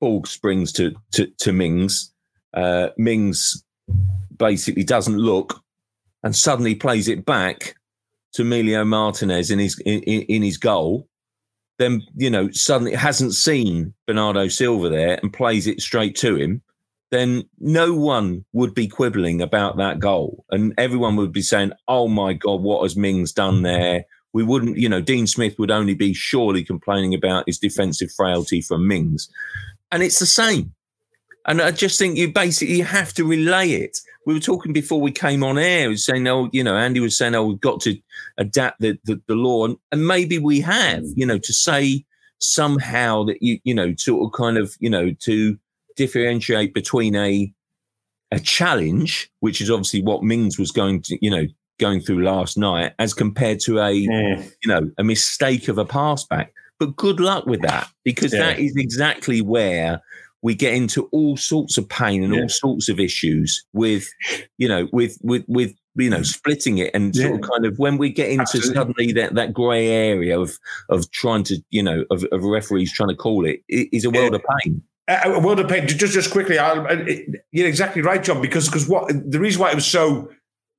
Ball springs to to, to Mings. Uh, Mings basically doesn't look and suddenly plays it back to Emilio Martinez in his in, in his goal. Then you know suddenly hasn't seen Bernardo Silva there and plays it straight to him then no one would be quibbling about that goal. And everyone would be saying, oh my God, what has Mings done there? We wouldn't, you know, Dean Smith would only be surely complaining about his defensive frailty from Mings. And it's the same. And I just think you basically have to relay it. We were talking before we came on air, saying, oh, you know, Andy was saying, oh, we've got to adapt the, the, the law. And, and maybe we have, you know, to say somehow that you, you know, sort of kind of, you know, to differentiate between a a challenge, which is obviously what Mings was going to, you know, going through last night, as compared to a, yeah. you know, a mistake of a pass back. But good luck with that, because yeah. that is exactly where we get into all sorts of pain and yeah. all sorts of issues with, you know, with with with you know splitting it and sort of kind of when we get into Absolutely. suddenly that that grey area of of trying to you know of, of referees trying to call it is a world of pain. Uh, well, depend. Just just quickly, I, you're exactly right, John. Because because what the reason why it was so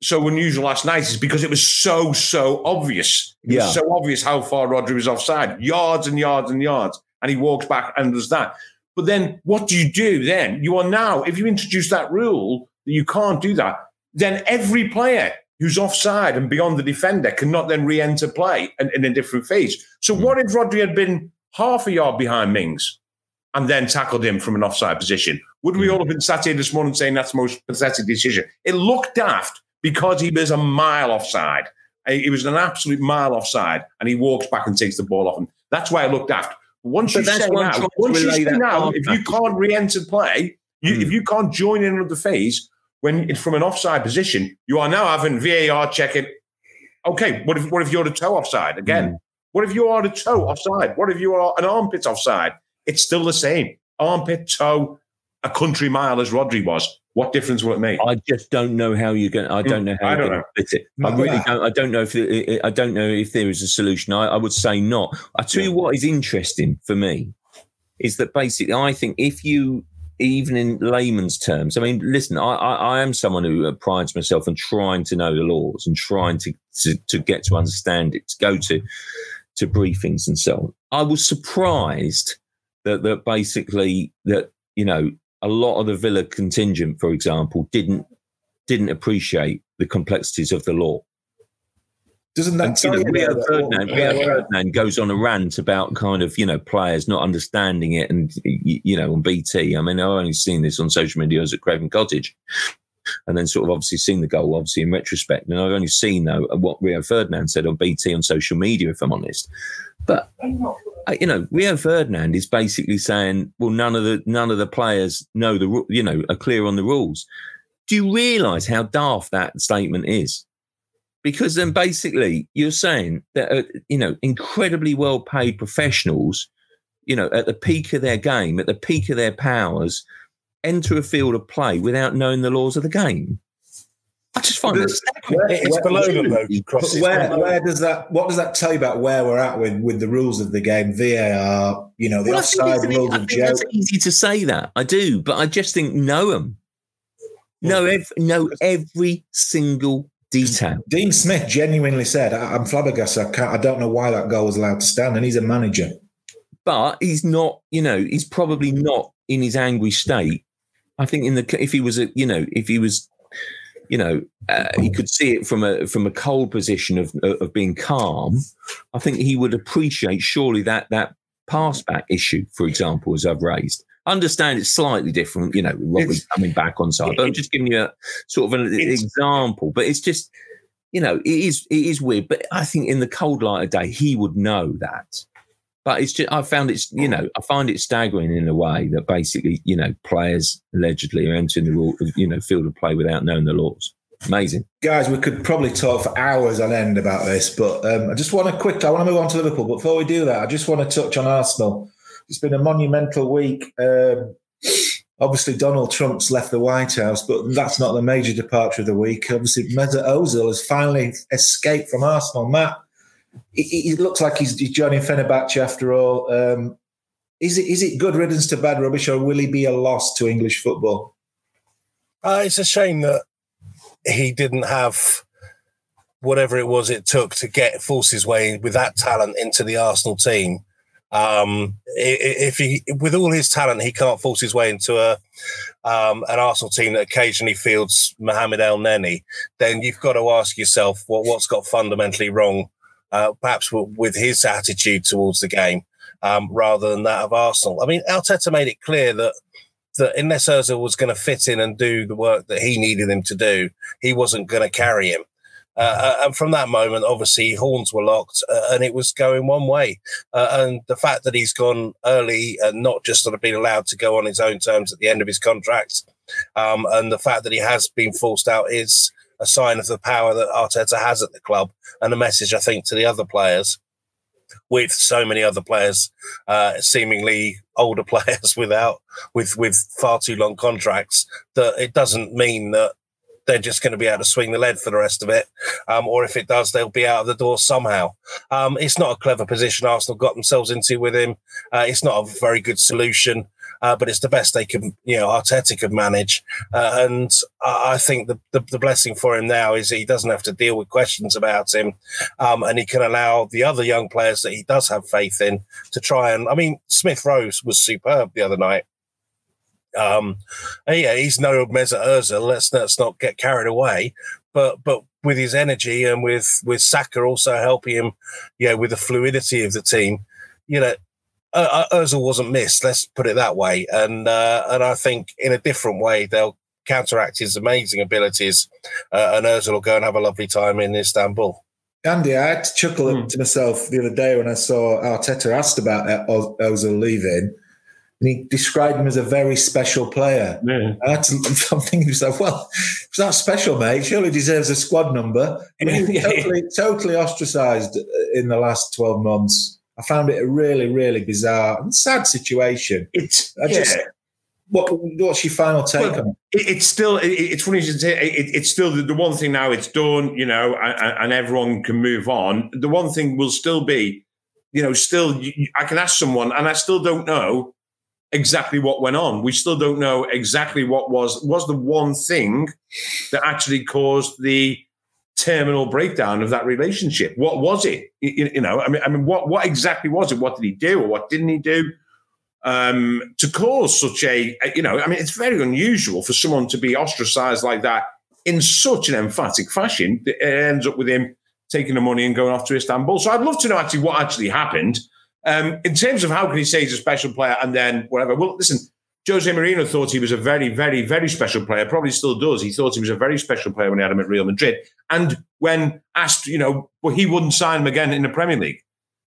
so unusual last night is because it was so so obvious. It yeah. was so obvious how far Rodri was offside, yards and yards and yards, and he walks back and does that. But then, what do you do then? You are now, if you introduce that rule that you can't do that, then every player who's offside and beyond the defender cannot then re-enter play in, in a different phase. So, mm. what if Rodri had been half a yard behind Mings? and then tackled him from an offside position. Would we hmm. all have been sat here this morning saying that's the most pathetic decision? It looked daft because he was a mile offside. He was an absolute mile offside, and he walks back and takes the ball off him. That's why I looked after. Once but you say now, once you say now, if you can't re-enter play, you, mm. if you can't join in with the phase when it's from an offside position, you are now having VAR checking. Okay, what if what if you're the toe offside again? Mm. What if you are the toe offside? What if you are an armpit offside? It's still the same. Armpit, toe, a country mile as Rodri was. What difference will it make? I just don't know how you're going. I hmm, don't know how I you're going to fit it. I mm. really don't. I don't know if I don't know if there is a solution. I, I would say not. I tell yeah. you what is interesting for me is that basically I think if you even in layman's terms, I mean, listen, I, I, I am someone who prides myself on trying to know the laws and trying to, to, to get to understand it, to go to to briefings and so on. I was surprised that that basically that you know a lot of the Villa contingent, for example, didn't didn't appreciate the complexities of the law. Doesn't that and, you know, Rio Ferdinand, Rio Ferdinand goes on a rant about kind of you know players not understanding it, and you know on BT. I mean, I've only seen this on social media as at Craven Cottage, and then sort of obviously seen the goal, obviously in retrospect. And I've only seen though what Rio Ferdinand said on BT on social media, if I'm honest. But you know, Rio Ferdinand is basically saying, well, none of the none of the players know the you know are clear on the rules. Do you realise how daft that statement is? Because then basically you're saying that uh, you know incredibly well paid professionals, you know, at the peak of their game, at the peak of their powers, enter a field of play without knowing the laws of the game. I just find it Where- It's where- below the though. Cross. Where, where does that? What does that tell you about where we're at with with the rules of the game? VAR, you know, the Well, I think, offside it's- rules I of think that's easy to say that. I do, but I just think know them. Know, ev- know every single detail. Dean Smith genuinely said, I- "I'm flabbergasted. I can't. I don't know why that goal was allowed to stand." And he's a manager. But he's not, you know, he's probably not in his angry state. I think in the if he was a, you know, if he was, you know, uh, he could see it from a from a cold position of of being calm. I think he would appreciate surely that that pass back issue, for example, as I've raised. Understand it's slightly different, you know, with Robbie It's- coming back on side. But I'm just giving you a sort of an example. But it's just, you know, it is it is weird. But I think in the cold light of day, he would know that. But it's just I found it's you know I find it staggering in a way that basically you know players allegedly are entering the rule you know field of play without knowing the laws. Amazing. Guys, we could probably talk for hours on end about this, but um, I just want to quick. I want to move on to Liverpool, but before we do that, I just want to touch on Arsenal. It's been a monumental week. Um, obviously, Donald Trump's left the White House, but that's not the major departure of the week. Obviously, Mesut Ozil has finally escaped from Arsenal. Matt, it, looks like he's, he's joining Fenerbahce after all. Um, is it is it good riddance to bad rubbish, or will he be a loss to English football? Uh, it's a shame that he didn't have whatever it was it took to get force his way with that talent into the Arsenal team. Um, if he, with all his talent, he can't force his way into a um, an Arsenal team that occasionally fields Mohamed El Neni, then you've got to ask yourself what what's got fundamentally wrong, uh, perhaps with his attitude towards the game, um, rather than that of Arsenal. I mean, Arteta made it clear that that unless Ozil was going to fit in and do the work that he needed him to do, he wasn't going to carry him. Uh, uh, and from that moment, obviously, horns were locked uh, and it was going one way. Uh, and the fact that he's gone early and not just sort of been allowed to go on his own terms at the end of his contract, um, and the fact that he has been forced out is a sign of the power that Arteta has at the club and a message, I think, to the other players. With so many other players, uh, seemingly older players without with with far too long contracts, that it doesn't mean that they're just going to be able to swing the lead for the rest of it. Um, or if it does, they'll be out of the door somehow. Um, it's not a clever position Arsenal got themselves into with him. Uh, it's not a very good solution, uh, but it's the best they can, you know, Arteta could manage. Uh, and I, think the, the, the blessing for him now is he doesn't have to deal with questions about him. Um, and he can allow the other young players that he does have faith in to try and, I mean, Smith Rowe was superb the other night. Um, yeah, he's no Mesut Ozil. Let's let's not get carried away. But but with his energy and with with Saka also helping him, yeah, with the fluidity of the team, you know, uh, uh, Ozil wasn't missed. Let's put it that way. And uh, and I think in a different way they'll counteract his amazing abilities, uh, and Ozil will go and have a lovely time in Istanbul. Andy, I had to chuckle Hmm. to myself the other day when I saw Arteta asked about uh, Ozil leaving, and he described him as a very special player. Yeah. I had to, I'm thinking to myself, well, if it's not special, mate, surely deserves a squad number. I mean, he was Yeah. totally, totally ostracised in the last 12 months. I found it a really, really bizarre and sad situation. It's I just, yeah. what, what's your final take Well, on it? it, it's still it, it's funny should say it, it's still the, the one thing now it's done you know and, and everyone can move on the one thing will still be you know still you- i can ask someone and i still don't know exactly what went on we still don't know exactly what was was the one thing that actually caused the terminal breakdown of that relationship what was it you, you know i mean i mean what what exactly was it what did he do or what didn't he do um, to cause such a, you know, I mean, it's very unusual for someone to be ostracized like that in such an emphatic fashion. It ends up with him taking the money and going off to Istanbul. So I'd love to know actually what actually happened. Um, in terms of how can he say he's a special player and then whatever. Well, listen, Jose Mourinho thought he was a very, very, very special player. Probably still does. He thought he was a very special player when he had him at Real Madrid. And when asked, you know, well, he wouldn't sign him again in the Premier League.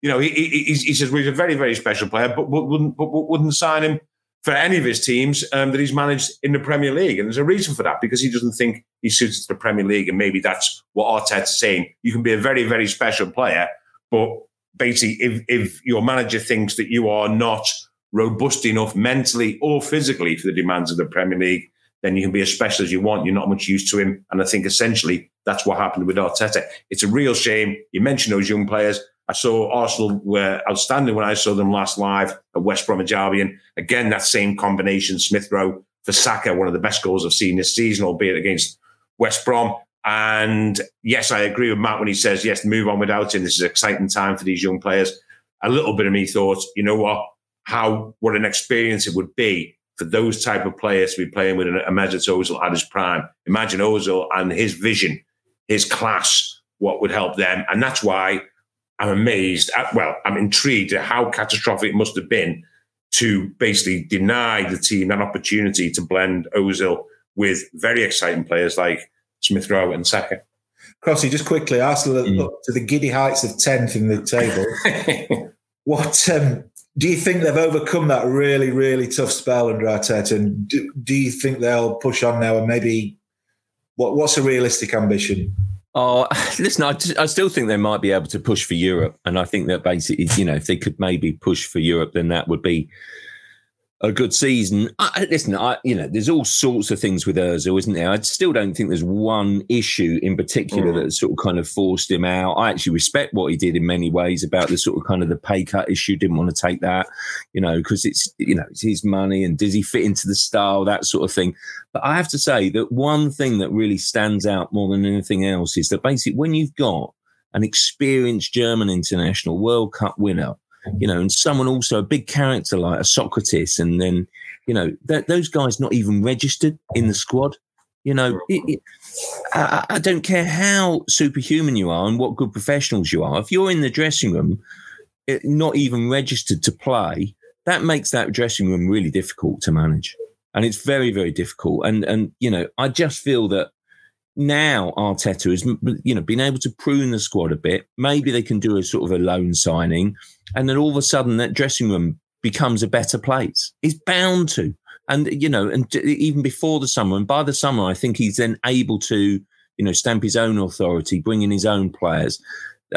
You know, he, he, he says well, he's a very, very special player, but wouldn't, but wouldn't sign him for any of his teams um, that he's managed in the Premier League. And there's a reason for that because he doesn't think he suits the Premier League. And maybe that's what Arteta's saying. You can be a very, very special player, but basically, if, if your manager thinks that you are not robust enough mentally or physically for the demands of the Premier League, then you can be as special as you want. You're not much used to him. And I think essentially that's what happened with Arteta. It's a real shame. You mentioned those young players. I saw Arsenal were outstanding when I saw them last live at West Bromwich Albion. Again, that same combination, Smith Rowe for Saka, one of the best goals I've seen this season, albeit against West Brom. And yes, I agree with Matt when he says, yes, move on without him. This is an exciting time for these young players. A little bit of me thought, you know what, how, what an experience it would be for those type of players to be playing with a Mesut Ozil at his prime. Imagine Ozil and his vision, his class, what would help them. And that's why I'm amazed at, well, I'm intrigued at how catastrophic it must have been to basically deny the team that opportunity to blend Ozil with very exciting players like Smith Rowe and Saka. Crossy, just quickly, Arsenal mm. up to the giddy heights of 10th in the table. what um, do you think they've overcome that really, really tough spell under Arteta? And do, do you think they'll push on now and maybe what, what's a realistic ambition? Oh, listen, I, I still think they might be able to push for Europe. And I think that basically, you know, if they could maybe push for Europe, then that would be a good season. I, listen, I, you know, there's all sorts of things with Özil, isn't there? I still don't think there's one issue in particular mm. that sort of kind of forced him out. I actually respect what he did in many ways about the sort of kind of the pay cut issue. Didn't want to take that, you know, because it's you know it's his money and does he fit into the style that sort of thing. But I have to say that one thing that really stands out more than anything else is that basically when you've got an experienced German international World Cup winner you know, and someone also a big character like a Sokratis, and then you know that those guys not even registered in the squad. You know, it, it, I, I, don't care how superhuman you are and what good professionals you are. If you're in the dressing room, it, not even registered to play, that makes that dressing room really difficult to manage, and it's very, very difficult. And and you know, I just feel that now Arteta has you know been able to prune the squad a bit. Maybe they can do a sort of a loan signing, and then all of a sudden that dressing room becomes a better place. It's bound to, and you know, and even before the summer, and by the summer, I think he's then able to you know stamp his own authority, bring in his own players.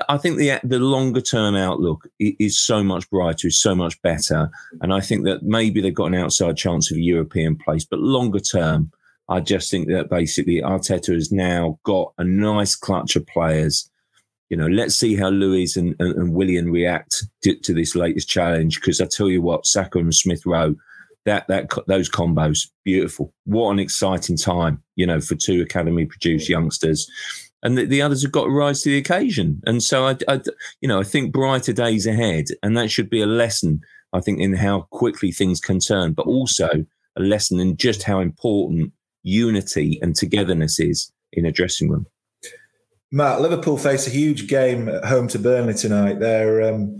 I think the the longer term outlook is so much brighter, is so much better, and I think that maybe they've got an outside chance of a European place, but longer term I just think that basically Arteta has now got a nice clutch of players. You know, let's see how Luiz and, and, and Willian react to, to, this latest challenge. Because I tell you what, Saka and Smith Rowe, that that those combos, beautiful. What an exciting time, you know, for two academy produced youngsters, and the, the others have got to rise to the occasion. And so I, I, you know, I think brighter days ahead, and that should be a lesson. I think in how quickly things can turn, but also a lesson in just how important unity and togetherness is in a dressing room. Matt, Liverpool face a huge game at home to Burnley tonight. They're um,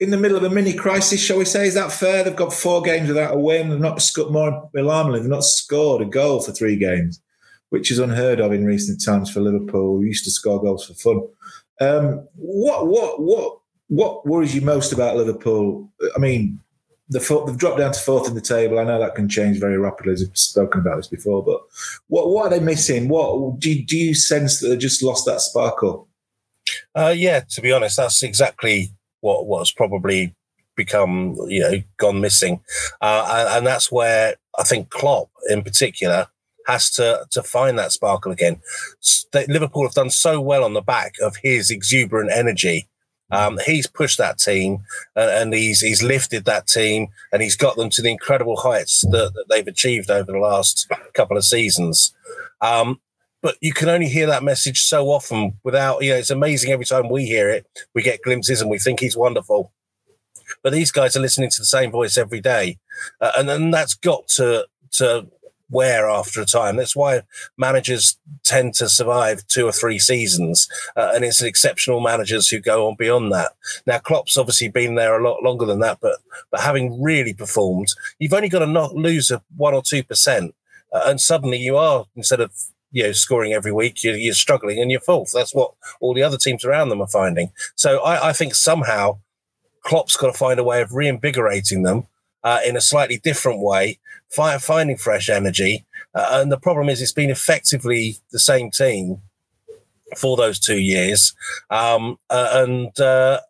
in the middle of a mini crisis, shall we say? Is that fair? They've got four games without a win. They've not scored more alarmingly. They've not scored a goal for three games, which is unheard of in recent times for Liverpool. We used to score goals for fun. Um, what what what what worries you most about Liverpool? I mean, the they've dropped down to fourth in the table. I know that can change very rapidly, as we've spoken about this before. But what what are they missing? What do you, do you sense that they just lost that sparkle? Uh, yeah, to be honest, that's exactly what what's probably become you know gone missing, uh, and, and that's where I think Klopp in particular has to to find that sparkle again. Liverpool have done so well on the back of his exuberant energy um, he's pushed that team and, and, he's he's lifted that team and he's got them to the incredible heights that, that they've achieved over the last couple of seasons. Um, but you can only hear that message so often without, you know, it's amazing every time we hear it, we get glimpses and we think he's wonderful. But these guys are listening to the same voice every day. Uh, and then that's got to, to wear after a time. That's why managers tend to survive two or three seasons, uh, and it's exceptional managers who go on beyond that. Now, Klopp's obviously been there a lot longer than that, but but having really performed, you've only got to not lose a one or two percent, uh, and suddenly you are instead of you know scoring every week, you're, you're, struggling and you're fourth. That's what all the other teams around them are finding. So I, I think somehow Klopp's got to find a way of reinvigorating them uh, in a slightly different way, fi- finding fresh energy. Uh, and the problem is, it's been effectively the same team for those two years, um, uh, and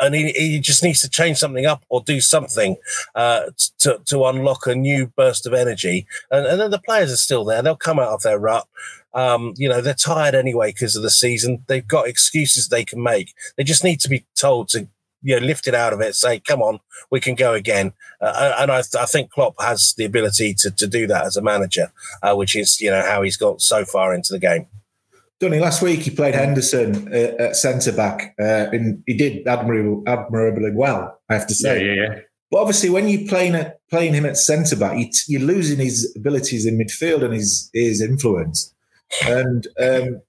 and he, he just needs to change something up or do something uh, to to unlock a new burst of energy. And, and then the players are still there; they'll come out of their rut. Um, you know, they're tired anyway because of the season. They've got excuses they can make. They just need to be told to you know lift it out of it, say, "Come on, we can go again." Uh, and I, I, think Klopp has the ability to to do that as a manager, uh, which is you know how he's got so far into the game. Donny, last week he played Henderson uh, at centre back, uh, and he did admirably, admirably well. I have to say. Yeah, yeah, yeah. But obviously, when you're playing at, playing him at centre back, you, are losing his abilities in midfield and his his influence. And um,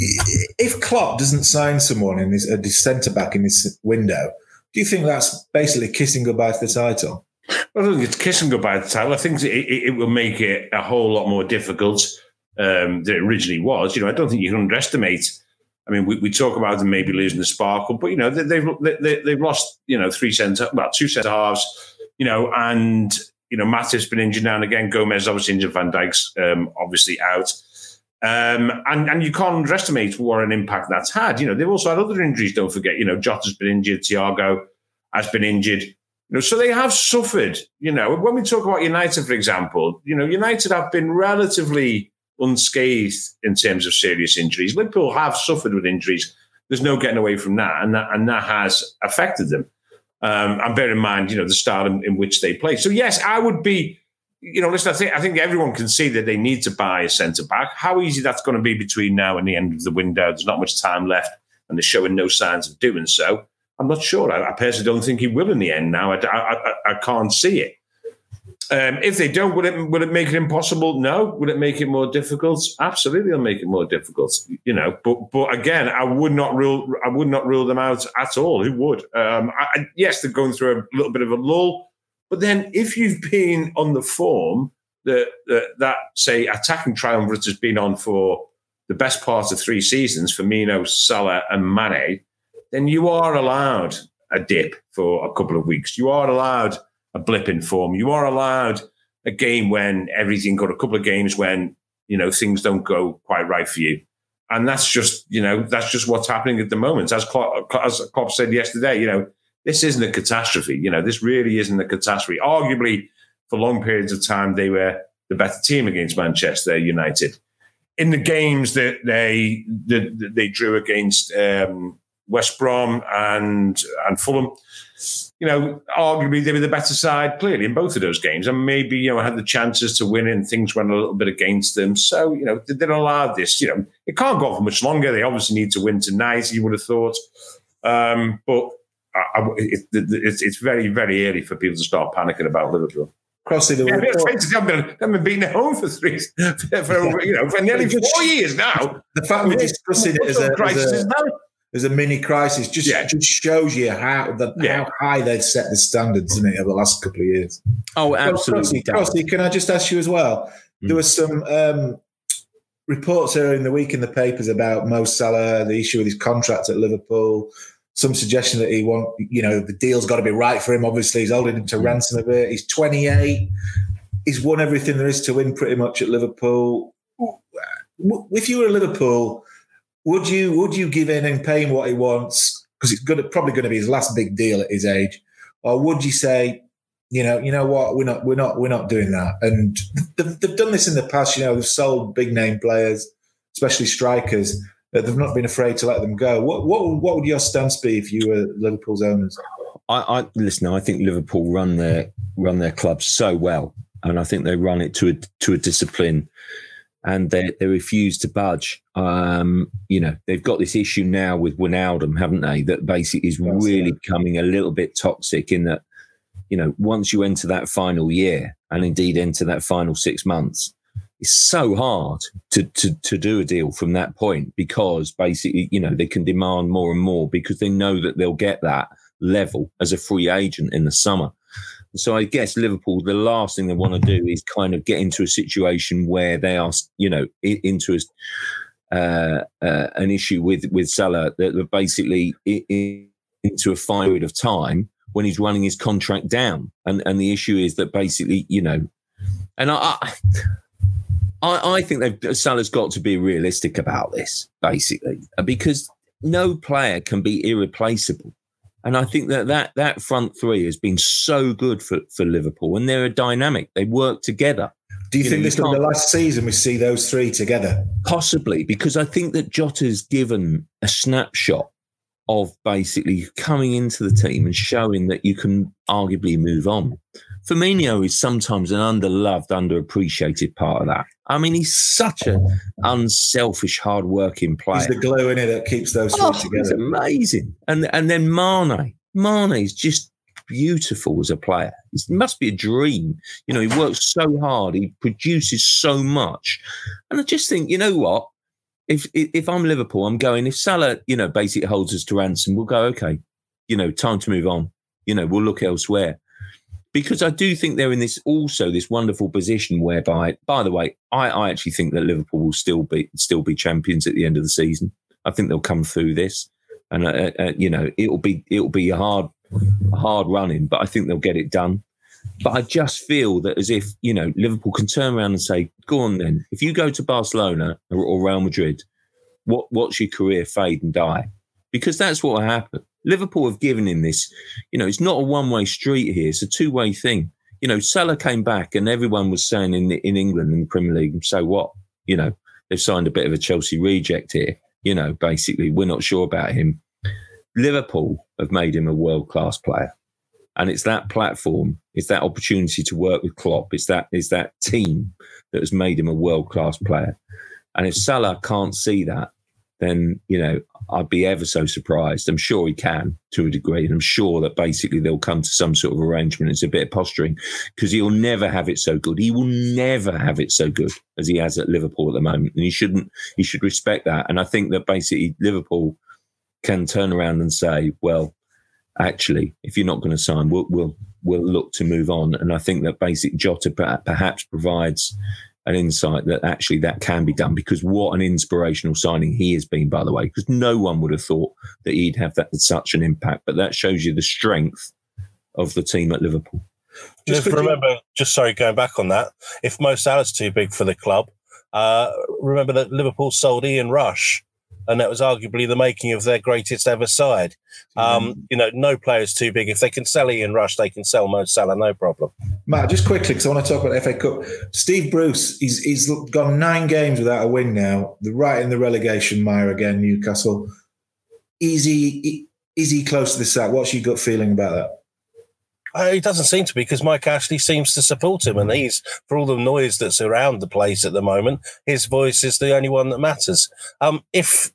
if Klopp doesn't sign someone in his, a centre back in this window, do you think that's basically kissing goodbye to the title? I don't think it's kissing goodbye to the title. I think it, it, it will make it a whole lot more difficult um, than it originally was. You know, I don't think you can underestimate. I mean, we, we talk about them maybe losing the sparkle, but you know they, they've they, they've lost you know three centre, well two centre halves, you know, and you know Matip's been injured now and again. Gomez obviously injured, Van Dijk's um, obviously out, um, and and you can't underestimate what an impact that's had. You know, they've also had other injuries. Don't forget, you know, Jota's been injured, Thiago has been injured. You know, so they have suffered. You know, when we talk about United, for example, you know, United have been relatively unscathed in terms of serious injuries. Liverpool have suffered with injuries. There's no getting away from that, and that and that has affected them. Um, and bear in mind, you know, the style in, in, which they play. So yes, I would be, you know, listen. I think I think everyone can see that they need to buy a centre back. How easy that's going to be between now and the end of the window? There's not much time left, and they're showing no signs of doing so. I'm not sure. I, I personally don't think he will in the end. Now, I, I, I can't see it. Um, if they don't, will it will it make it impossible? No. Will it make it more difficult? Absolutely, it'll make it more difficult. You know, but but again, I would not rule I would not rule them out at all. Who would? Um, yes, they're going through a little bit of a lull, but then if you've been on the form that that, that say attacking triumvirate has been on for the best part of three seasons, Firmino, Salah, and Mane, then you are allowed a dip for a couple of weeks. You are allowed a blip in form. You are allowed a game when everything got a couple of games when you know things don't go quite right for you, and that's just you know that's just what's happening at the moment. As Klopp, as Klopp said yesterday, you know this isn't a catastrophe. You know this really isn't a catastrophe. Arguably, for long periods of time, they were the better team against Manchester United. In the games that they that they drew against um, West Brom and and Fulham, you know, arguably they were the better side clearly in both of those games, and maybe you know had the chances to win, and things went a little bit against them. So you know, they, are allowed this. You know, it can't go on for much longer. They obviously need to win tonight. You would have thought, um, but I, I, it, it's, it's very very early for people to start panicking about Liverpool. Crossing the yeah, report. They've been beaten at home for three, for, you know, for nearly four years now. The fact we're discussing it as a, crisis as a, there's a mini crisis. Just yeah. just shows you how the, yeah. how high they've set the standards in it over the last couple of years. Oh, absolutely. Crossy, can I just ask you as well? Mm. There was some um, reports earlier in the week in the papers about Mo Salah, the issue with his contract at Liverpool. Some suggestion that he want, you know, the deal's got to be right for him. Obviously, he's holding him to mm. ransom a bit. He's 28. He's won everything there is to win pretty much at Liverpool. If you were at Liverpool would you would you give in and pay him what he wants because it's gonna, probably going to be his last big deal at his age, or would you say, you know, you know what, we're not we're not we're not doing that? And they've, they've done this in the past. You know, they've sold big name players, especially strikers. They've not been afraid to let them go. What what what would your stance be if you were Liverpool's owners? I, I listen. I think Liverpool run their run their club so well, and I think they run it to a to a discipline and they, they refuse to budge. Um, you know, they've got this issue now with Wijnaldum, haven't they? That basically is really becoming a little bit toxic in that, you know, once you enter that final year and indeed enter that final six months, it's so hard to, to, to do a deal from that point because basically, you know, they can demand more and more because they know that they'll get that level as a free agent in the summer. So I guess Liverpool, the last thing they want to do is kind of get into a situation where they are, you know, into a, uh, uh, an issue with with Salah that basically into a period of time when he's running his contract down, and and the issue is that basically, you know, and I. I, I think they've Salah's got to be realistic about this, basically, uh, because no player can be irreplaceable And I think that, that that front three has been so good for, for Liverpool, and they're a dynamic. They work together. Do you, You think know, this will be the last season we see those three together? Possibly, because I think that Jota's given a snapshot of basically coming into the team and showing that you can arguably move on. Firmino is sometimes an underloved, underappreciated part of that. I mean, he's such an unselfish, hardworking player. He's the glue in it that keeps those three Oh, together. amazing. And and then Mane. Mane is just beautiful as a player. It must be a dream. You know, he works so hard. He produces so much. And I just think, you know what? If if if I'm Liverpool, I'm going. If Salah, you know, basically holds us to ransom, we'll go. Okay, you know, time to move on. You know, we'll look elsewhere. Because I do think they're in this also this wonderful position whereby, by the way, I, I actually think that Liverpool will still be still be champions at the end of the season. I think they'll come through this, and uh, uh, you know it'll be it'll be a hard hard running, but I think they'll get it done. But I just feel that as if you know Liverpool can turn around and say, "Go on, then. If you go to Barcelona or, or Real Madrid, what what's your career fade and die?" Because that's what will happen. Liverpool have given him this. You know, it's not a one way street here; it's a two way thing. You know, Salah came back, and everyone was saying in in England in the Premier League, "So what?" You know, they've signed a bit of a Chelsea reject here. You know, basically, we're not sure about him. Liverpool have made him a world class player. And it's that platform, it's that opportunity to work with Klopp, it's that it's that team that has made him a world class player. And if Salah can't see that, then you know I'd be ever so surprised. I'm sure he can to a degree, and I'm sure that basically they'll come to some sort of arrangement. It's a bit of posturing because he'll never have it so good. He will never have it so good as he has at Liverpool at the moment, and he shouldn't. He should respect that. And I think that basically Liverpool can turn around and say, well, actually, if you're not going to sign, we'll, we'll we'll look to move on. And I think that basic Jota perhaps provides an insight that actually that can be done because what an inspirational signing he has been, by the way, because no one would have thought that he'd have that such an impact. But that shows you the strength of the team at Liverpool. Just Just quickly- remember, just sorry, going back on that, if Mo Salah's too big for the club, uh, remember that Liverpool sold Ian Rush, and that was arguably the making of their greatest ever side. Um, You know, no player's too big. If they can sell Ian Rush, they can sell Mo Salah, no problem. Matt, just quickly, because I want to talk about the FA Cup. Steve Bruce, he's he's gone nine games without a win now. They're right in the relegation mire again, Newcastle. Is he is he close to the sack? What's your gut feeling about that? Uh, he doesn't seem to be because Mike Ashley seems to support him, and he's for all the noise that's around the place at the moment. His voice is the only one that matters. Um, if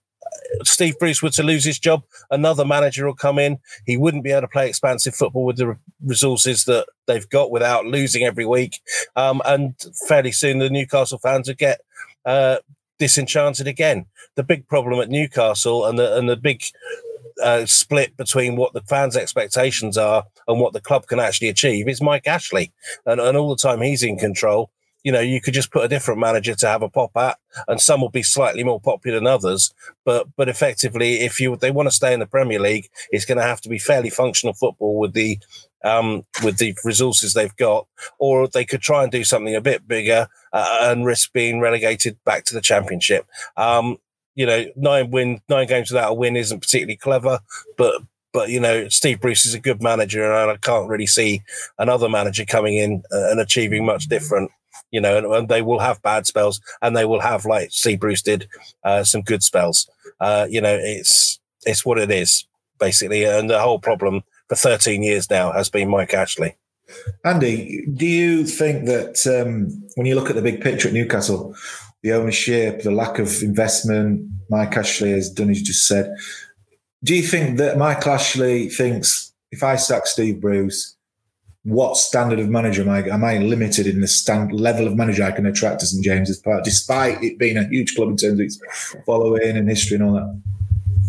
Steve Bruce were to lose his job, another manager will come in. He wouldn't be able to play expansive football with the resources that they've got without losing every week. Um, and fairly soon, the Newcastle fans would get uh, disenchanted again. The big problem at Newcastle and the and the big uh, split between what the fans' expectations are and what the club can actually achieve is Mike Ashley. And, and all the time he's in control, you know, you could just put a different manager to have a pop at, and some will be slightly more popular than others. But but effectively, if you they want to stay in the Premier League, it's going to have to be fairly functional football with the um, with the resources they've got, or they could try and do something a bit bigger uh, and risk being relegated back to the Championship. Um, you know, nine win, nine games without a win isn't particularly clever, but but you know, Steve Bruce is a good manager, and I can't really see another manager coming in uh, and achieving much different. You know, and, and they will have bad spells, and they will have, like Steve Bruce did, uh, some good spells. Uh, you know, it's it's what it is basically, and the whole problem for 13 years now has been Mike Ashley. Andy, do you think that um, when you look at the big picture at Newcastle, the ownership, the lack of investment, Mike Ashley has done as you just said, do you think that Mike Ashley thinks if I sack Steve Bruce, what standard of manager am I? Am I limited in the stand, level of manager I can attract to St James's Park, despite it being a huge club in terms of its following and history and all that?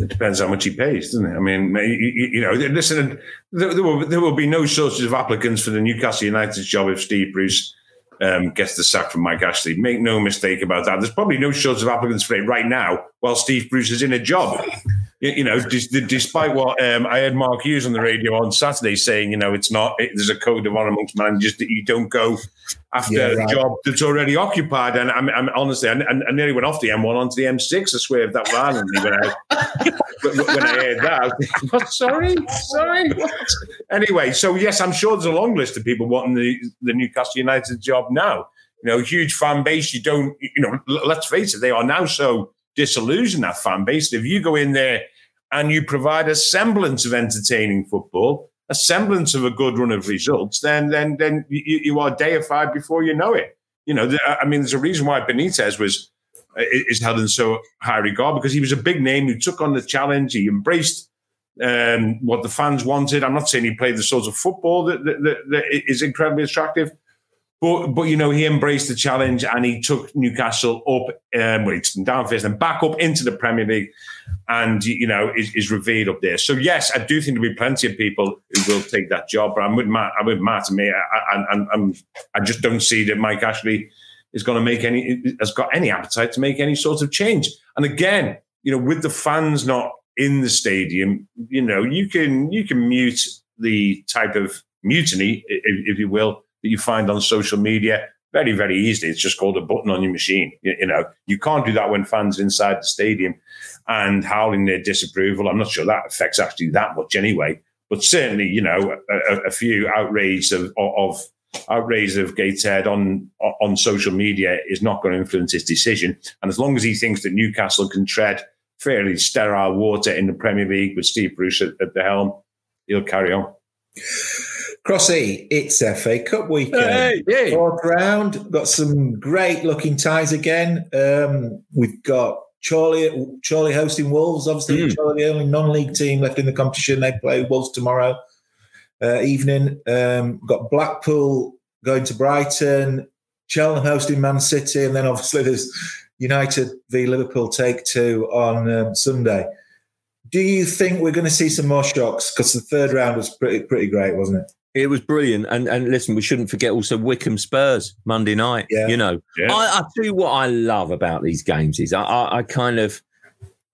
It depends how much he pays, doesn't it? I mean, you, know, listen, there, there, will, there will be no shortage of applicants for the Newcastle United job if Steve Bruce um, gets the sack from Mike Ashley. Make no mistake about that. There's probably no shortage of applicants for it right now while Steve Bruce is in a job. you, know, despite what um, I had Mark Hughes on the radio on Saturday saying, you know, it's not, it, there's a code of honor amongst managers that you don't go after yeah, right. a job that's already occupied. And I'm, I'm honestly, I, I, nearly went off the M1 onto the M6. I swear if that violently when I, when I heard that. I sorry, sorry. What? Anyway, so yes, I'm sure there's a long list of people wanting the, the Newcastle United job now. You know, huge fan base. You don't, you know, let's face it, they are now so disillusion that fan base. If you go in there and you provide a semblance of entertaining football, a semblance of a good run of results, then then then you, you are deified before you know it. You know, I mean, there's a reason why Benitez was is held in so high regard because he was a big name who took on the challenge. He embraced um, what the fans wanted. I'm not saying he played the sort of football that, that, that, that is incredibly attractive, but but you know he embraced the challenge and he took Newcastle up, um, well, down first and back up into the Premier League, and you know is, is revered up there. So yes, I do think there'll be plenty of people who will take that job. But I'm with Matt. I'm with Matt. And me, I, I, I'm, I just don't see that Mike Ashley is going to make any has got any appetite to make any sort of change. And again, you know, with the fans not in the stadium, you know, you can you can mute the type of mutiny, if, if you will that you find on social media very, very easily. It's just called a button on your machine. You, you, know, you can't do that when fans inside the stadium and howling their disapproval. I'm not sure that affects actually that much anyway. But certainly, you know, a, a few outrages of, of outrage of Gateshead on on social media is not going to influence his decision. And as long as he thinks that Newcastle can tread fairly sterile water in the Premier League with Steve Bruce at, at the helm, he'll carry on. Crossy, it's FA Cup weekend. Hey, hey. Fourth round, got some great looking ties again. Um, we've got Chorley, Chorley hosting Wolves. Obviously, mm. Chorley, the only non-league team left in the competition. They play Wolves tomorrow uh, evening. Um, got Blackpool going to Brighton, Cheltenham hosting Man City, and then obviously there's United v Liverpool take two on um, Sunday. Do you think we're going to see some more shocks? Because the third round was pretty pretty great, wasn't it? It was brilliant, and and listen, we shouldn't forget also Wycombe Spurs Monday night. Yeah. You know, yeah. I, I tell you what I love about these games is I, I, I kind of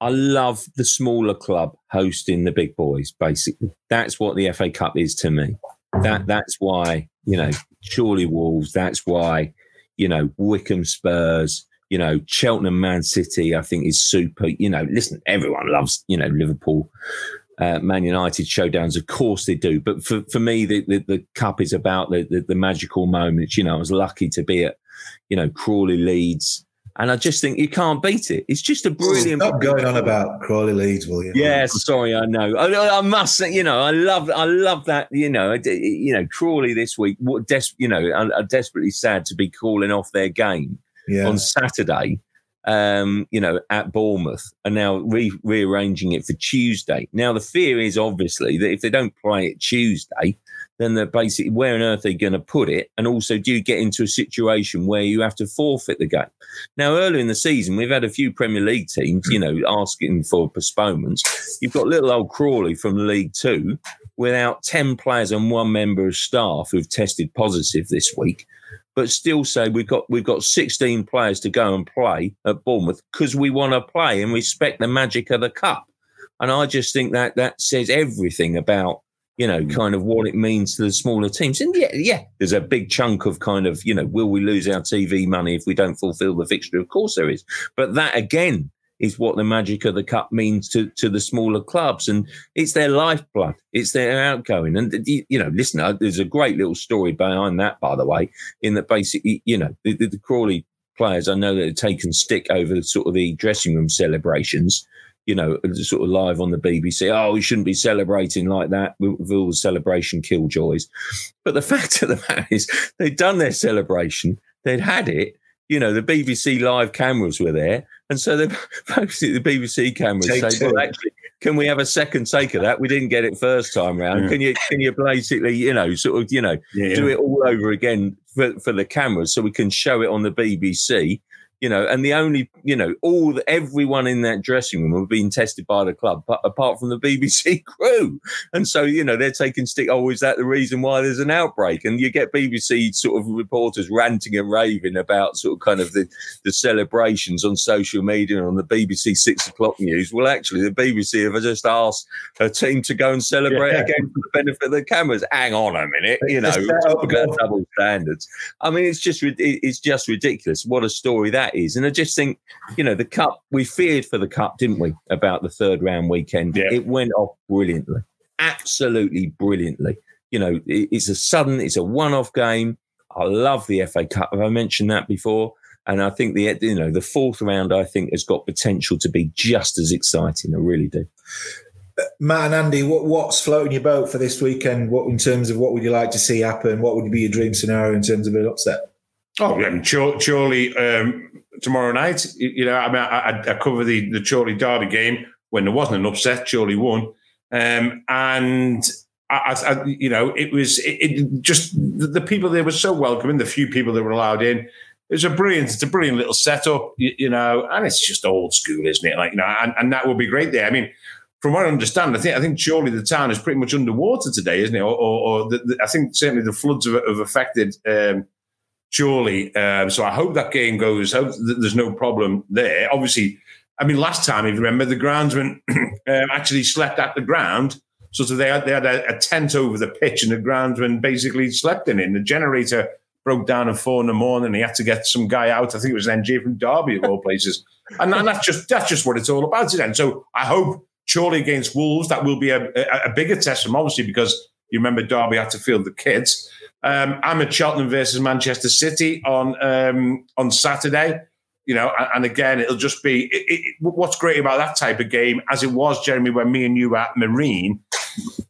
I love the smaller club hosting the big boys. Basically, that's what the FA Cup is to me. That that's why you know Chorley Wolves. That's why you know Wycombe Spurs. You know Cheltenham Man City. I think is super. You know, listen, everyone loves you know Liverpool uh, Man United showdowns. Of course they do. But for, for me, the, the, the cup is about the, the, the, magical moments. You know, I was lucky to be at, you know, Crawley Leeds. And I just think you can't beat it. It's just a brilliant. Stop going on about Crawley Leeds, will you? Yeah, sorry, I know. I, I, must, you know, I love, I love that. You know, you know, Crawley this week. What, des- you know, are, are desperately sad to be calling off their game yeah. on Saturday um, you know, at Bournemouth and now re- rearranging it for Tuesday. Now, the fear is obviously that if they don't play it Tuesday, then they're basically where on earth are they going to put it? And also, do you get into a situation where you have to forfeit the game? Now, earlier in the season, we've had a few Premier League teams, you know, asking for postponements. You've got little old Crawley from League Two without 10 players and one member of staff who've tested positive this week but still say we've got we've got 16 players to go and play at Bournemouth because we want to play and respect the magic of the cup. And I just think that that says everything about you know mm. kind of what it means to the smaller teams. And yeah, yeah, there's a big chunk of kind of you know will we lose our TV money if we don't fulfil the fixture? Of course there is, but that again is what the magic of the cup means to, to the smaller clubs. And it's their lifeblood, it's their outgoing. And, you know, listen, uh, there's a great little story behind that, by the way, in that basically, you know, the, the, the Crawley players, I know that have taken stick over sort of the dressing room celebrations you know, sort of live on the BBC. Oh, we shouldn't be celebrating like that with, all the celebration killjoys. But the fact of the matter is, they'd done their celebration, they'd had it. You know, the BBC live cameras were there, and so they the the BBC cameras take say, well, actually, can we have a second take of that? We didn't get it first time round. Yeah. Can you can you basically, you know, sort of, you know, yeah, do it all over again for, for the cameras so we can show it on the BBC, you know, and the only, you know, all the, everyone in that dressing room were being tested by the club, but apart from the BBC crew. And so, you know, they're taking stick. Oh, is that the reason why there's an outbreak? And you get BBC sort of reporters ranting and raving about sort of kind of the, the celebrations on social media and on the BBC six o'clock news. Well, actually, the BBC have just asked a team to go and celebrate yeah. again for the benefit of the cameras. Hang on a minute, you know, double standards. I mean, it's just it's just ridiculous. What a story that is. And I just think, you know, the cup, we feared for the cup, didn't we, about the third round weekend? Yeah. It went off brilliantly, absolutely brilliantly. You know, it's a sudden, it's a one off game. I love the FA Cup. Have I mentioned that before? And I think the you know the fourth round I think has got potential to be just as exciting. I really do. Matt and Andy, what, what's floating your boat for this weekend? What in terms of what would you like to see happen? What would be your dream scenario in terms of an upset? Oh, yeah, Chorley um, tomorrow night. You know, I mean, I, I cover the the Chorley Derby game when there wasn't an upset. Chorley won, um, and I, I, you know, it was it, it, just the people there were so welcoming. The few people that were allowed in, it was a brilliant. It's a brilliant little setup, you, you know, and it's just old school, isn't it? Like you know, and, and that would be great there. I mean, from what I understand, I think I think Chorley the town is pretty much underwater today, isn't it? Or, or, or the, the, I think certainly the floods have, have affected. Um, Chorley. Um, so I hope that game goes. Hope there's no problem there. Obviously, I mean, last time, if you remember, the groundsman um, actually slept at the ground. So, so they had, they had a, a, tent over the pitch, and the groundsman basically slept in it. And the generator broke down at four in the morning. And He had to get some guy out. I think it was an NJ from Derby, of all places. and, and, that's just that's just what it's all about. And so I hope Chorley against Wolves that will be a, a, a bigger test from obviously because you remember Derby had to field the kids. Um, I'm at Cheltenham versus Manchester City on um, on Saturday. You know, and, and again, it'll just be it, it, what's great about that type of game, as it was, Jeremy, when me and you were at Marine,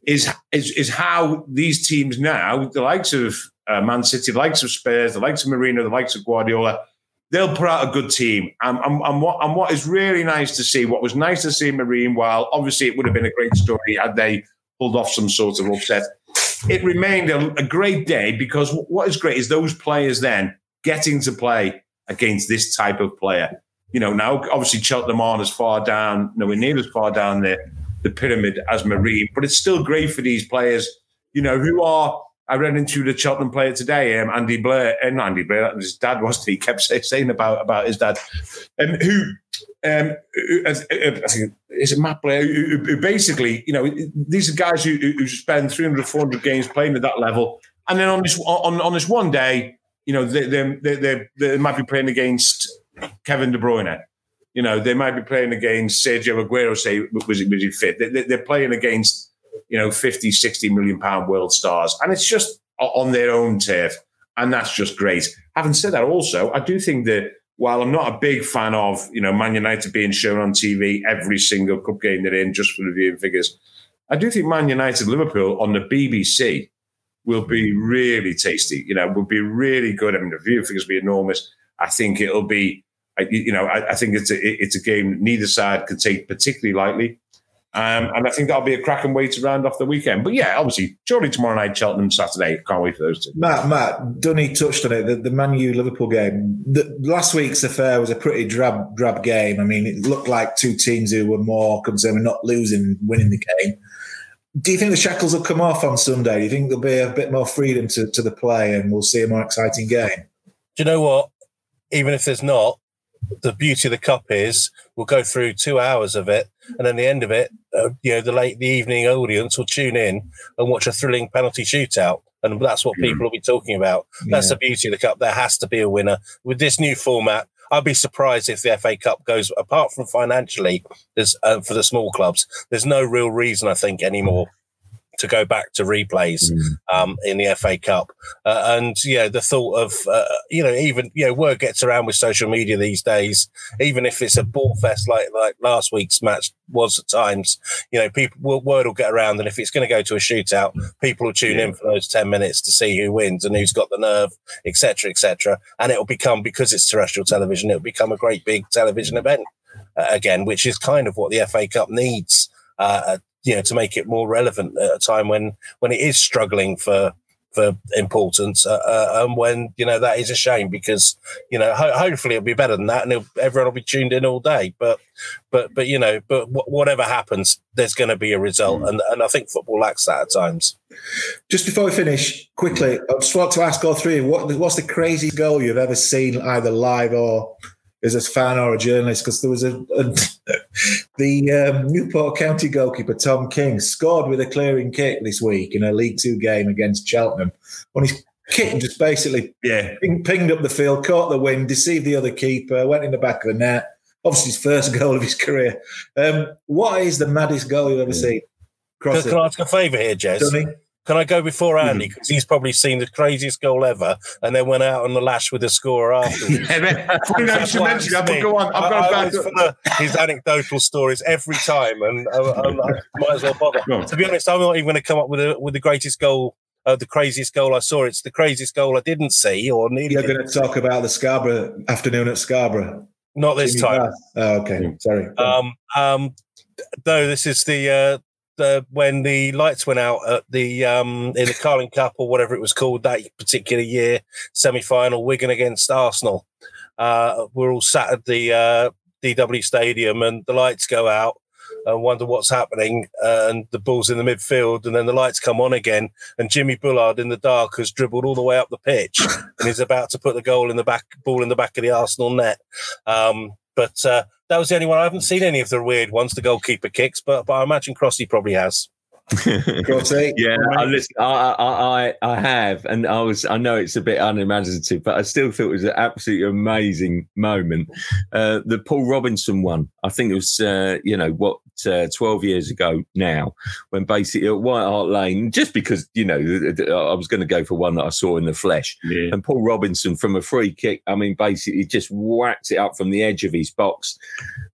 is is, is how these teams now, the likes of uh, Man City, the likes of Spurs, the likes of Mourinho, the likes of Guardiola, they'll put out a good team. And, and, and, what, and what is really nice to see, what was nice to see Marine, while obviously it would have been a great story had they pulled off some sort of upset it remained a, a great day because what is great is those players then getting to play against this type of player. You know, now obviously Cheltenham aren't as far down, nowhere near as far down the, the pyramid as Marine, but it's still great for these players, you know, who are. I ran into the Cheltenham player today, um, Andy Blair, and uh, Andy Blair, his dad was he kept saying about about his dad, um, who um, it Matt Blair, who, who, basically, you know, these are guys who, who spend 300, 400 games playing at that level. And then on this on, on this one day, you know, they, they, they, they might be playing against Kevin De Bruyne. You know, they might be playing against Sergio Aguero, say, was he, was he fit? They, they're playing against, you know, 50, 60 million pound world stars. And it's just on their own turf. And that's just great. Having said that, also, I do think that while I'm not a big fan of, you know, Man United being shown on TV every single cup game they're in just for the viewing figures, I do think Man United Liverpool on the BBC will be really tasty. You know, will be really good. I mean, the viewing figures will be enormous. I think it'll be, you know, I, I think it's a, it's a game neither side can take particularly lightly. Um, and I think that'll be a cracking way to round off the weekend. But yeah, obviously, Chorley tomorrow night, Cheltenham, Saturday. Can't wait for those two. Matt, Matt, Dunny touched on it. The, the Man U Liverpool game. The, last week's affair was a pretty drab, drab game. I mean, it looked like two teams who were more concerned with not losing, winning the game. Do you think the shackles will come off on Sunday? Do you think there'll be a bit more freedom to, to the play and we'll see a more exciting game? Do you know what? Even if there's not, the beauty of the cup is we'll go through two hours of it, and then the end of it, uh, you know, the late the evening audience will tune in and watch a thrilling penalty shootout, and that's what people will be talking about. That's yeah. the beauty of the cup. There has to be a winner with this new format. I'd be surprised if the FA Cup goes apart from financially. There's uh, for the small clubs. There's no real reason I think anymore to go back to replays mm. um, in the FA Cup. Uh, and yeah, the thought of uh, you know even you know word gets around with social media these days. Even if it's a ball fest like like last week's match was at times, you know people word will get around, and if it's going to go to a shootout, people will tune yeah. in for those ten minutes to see who wins and who's got the nerve, etc., etc. And it'll become because it's terrestrial television, it'll become a great big television event. Uh, again, which is kind of what the FA Cup needs uh, you know to make it more relevant at a time when when it is struggling for for importance, uh, uh, and when you know that is a shame because you know ho- hopefully it'll be better than that, and everyone will be tuned in all day. But but but you know, but w- whatever happens, there's going to be a result, mm. and and I think football lacks that at times. Just before we finish, quickly, I just want to ask all three: what what's the craziest goal you've ever seen, either live or as a fan or a journalist? Because there was a, a the um, Newport County goalkeeper Tom King scored with a clearing kick this week in a League Two game against Cheltenham. When he's kick just basically yeah ping, pinged up the field, caught the wind, deceived the other keeper, went in the back of the net. Obviously, his first goal of his career. Um, what is the maddest goal you've ever seen? Can, can I ask a favour here, Jez? Can I go before mm-hmm. Andy because mm-hmm. he's probably seen the craziest goal ever, and then went out on the lash with a score after. yeah, you should mention that. But go on, I've got I, I his anecdotal stories every time, and I, I, might as well bother. To be honest, I'm not even going to come up with a, with the greatest goal uh, the craziest goal I saw. It's the craziest goal I didn't see or nearly. You're going to talk about the Scarborough afternoon at Scarborough. Not this Jimmy time. Oh, okay, sorry. Um, um, no, this is the uh, the when the lights went out at the um in the Carling Cup or whatever it was called that particular year semi final, Wigan against Arsenal. Uh, we're all sat at the uh, DW Stadium and the lights go out and wonder what's happening. And the ball's in the midfield, and then the lights come on again. And Jimmy Bullard in the dark has dribbled all the way up the pitch and is about to put the goal in the back, ball in the back of the Arsenal net. Um, but uh, that was the only one. I haven't seen any of the weird ones, the goalkeeper kicks, but, but I imagine Crossy probably has. Yeah, I, listen, I, I, I have, and I was. I know it's a bit unimaginative, but I still thought it was an absolutely amazing moment. Uh, the Paul Robinson one, I think it was, uh, you know, what uh, twelve years ago now, when basically at White Hart Lane, just because you know I was going to go for one that I saw in the flesh, yeah. and Paul Robinson from a free kick. I mean, basically just whacked it up from the edge of his box,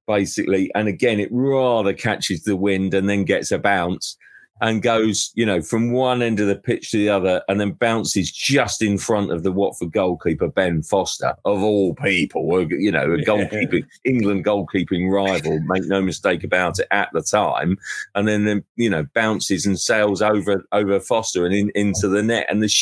basically, and again it rather catches the wind and then gets a bounce and goes, you know, from one end of the pitch to the other and then bounces just in front of the Watford goalkeeper, Ben Foster, of all people, you know, a goalkeeping, England goalkeeping rival, make no mistake about it at the time. And then, then you know, bounces and sails over, over Foster and in, into the net. And the,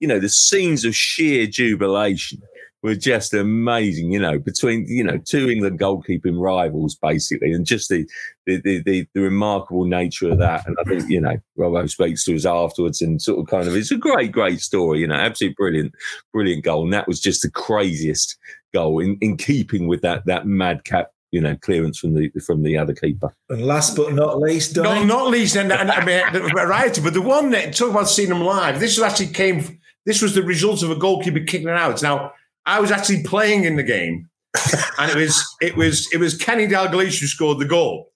you know, the scenes of sheer jubilation were just amazing, you know, between, you know, two England goalkeeping rivals, basically, and just the the, the, the, the remarkable nature of that. And I think, you know, Robbo speaks to us afterwards and sort of kind of, it's a great, great story, you know, absolutely brilliant, brilliant goal. And that was just the craziest goal in, in keeping with that, that madcap you know, clearance from the from the other keeper. And last but not least, not, not least, and, and I mean, variety, but the one that talk about seeing them live. This actually came. This was the result of a goalkeeper kicking it out. Now I was actually playing in the game, and it was it was it was Kenny Dalglish who scored the goal.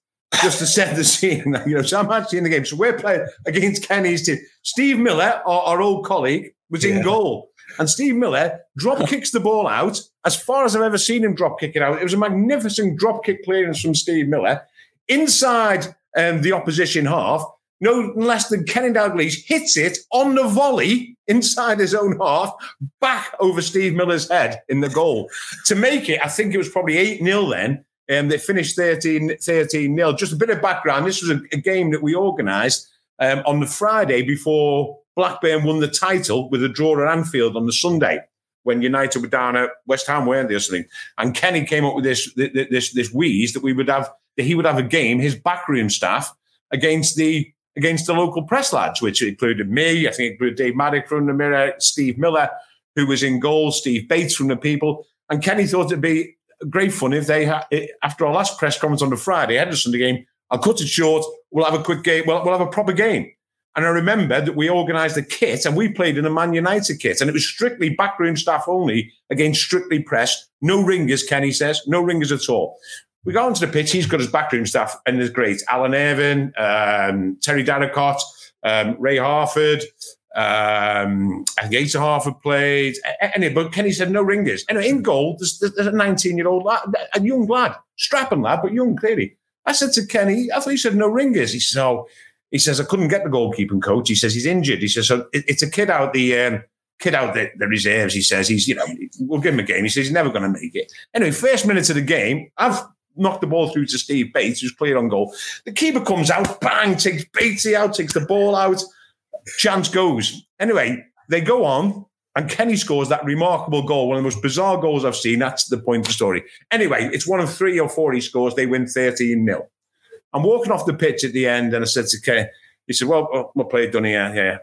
Just to set the scene, you know. So I'm actually in the game. So we're playing against Kenny's team. Steve Miller, our, our old colleague, was in goal, and Steve Miller drop kicks the ball out as far as I've ever seen him drop kick it out. It was a magnificent drop kick clearance from Steve Miller inside um, the opposition half no less than Kenny Dalglish hits it on the volley inside his own half, back over Steve Miller's head in the goal. to make it, I think it was probably 8 0 then. Um, they finished 13 13 0. Just a bit of background this was a, a game that we organised um, on the Friday before Blackburn won the title with a draw at Anfield on the Sunday when United were down at West Ham, weren't they, or something? And Kenny came up with this this this wheeze that we would have that he would have a game, his backroom staff against the against the local press lads, which included me, I think it included Dave Maddock from the Mirror, Steve Miller, who was in goal, Steve Bates from the People. And Kenny thought it'd be great fun if they, had, after our last press conference on the Friday, ahead of the Sunday game, I'll cut it short. We'll have a quick game. We'll, we'll have a proper game. And I remember that we organised a kit and we played in a Man United kit. And it was strictly backroom staff only against strictly press. No ringers, Kenny says. No ringers at all. We go onto the pitch. He's got his backroom staff, and there's great Alan Irvine, um, Terry Darracott, um, Ray Harford. Um, I think Asa Hartford played. Anyway, but Kenny said no ringers. Anyway, in goal, there's, there's a 19 year old lad, a young lad, strapping lad, but young clearly. I said to Kenny, I thought he said no ringers. He says, oh, he says, I couldn't get the goalkeeping coach. He says he's injured. He says, so it, it's a kid out the um, kid out the, the, reserves. He says he's, you know, we'll give him a game. He says he's never going to make it. Anyway, first minute of the game, I've knocked the ball through to Steve Bates, who's clear on goal. The keeper comes out, bang, takes Batesy out, takes the ball out. Chance goes. Anyway, they go on, and Kenny scores that remarkable goal, one of the most bizarre goals I've seen. That's the point of the story. Anyway, it's one of three or four he scores. They win 13 0. I'm walking off the pitch at the end, and I said to Kenny, he said, Well, oh, what play done here? Yeah.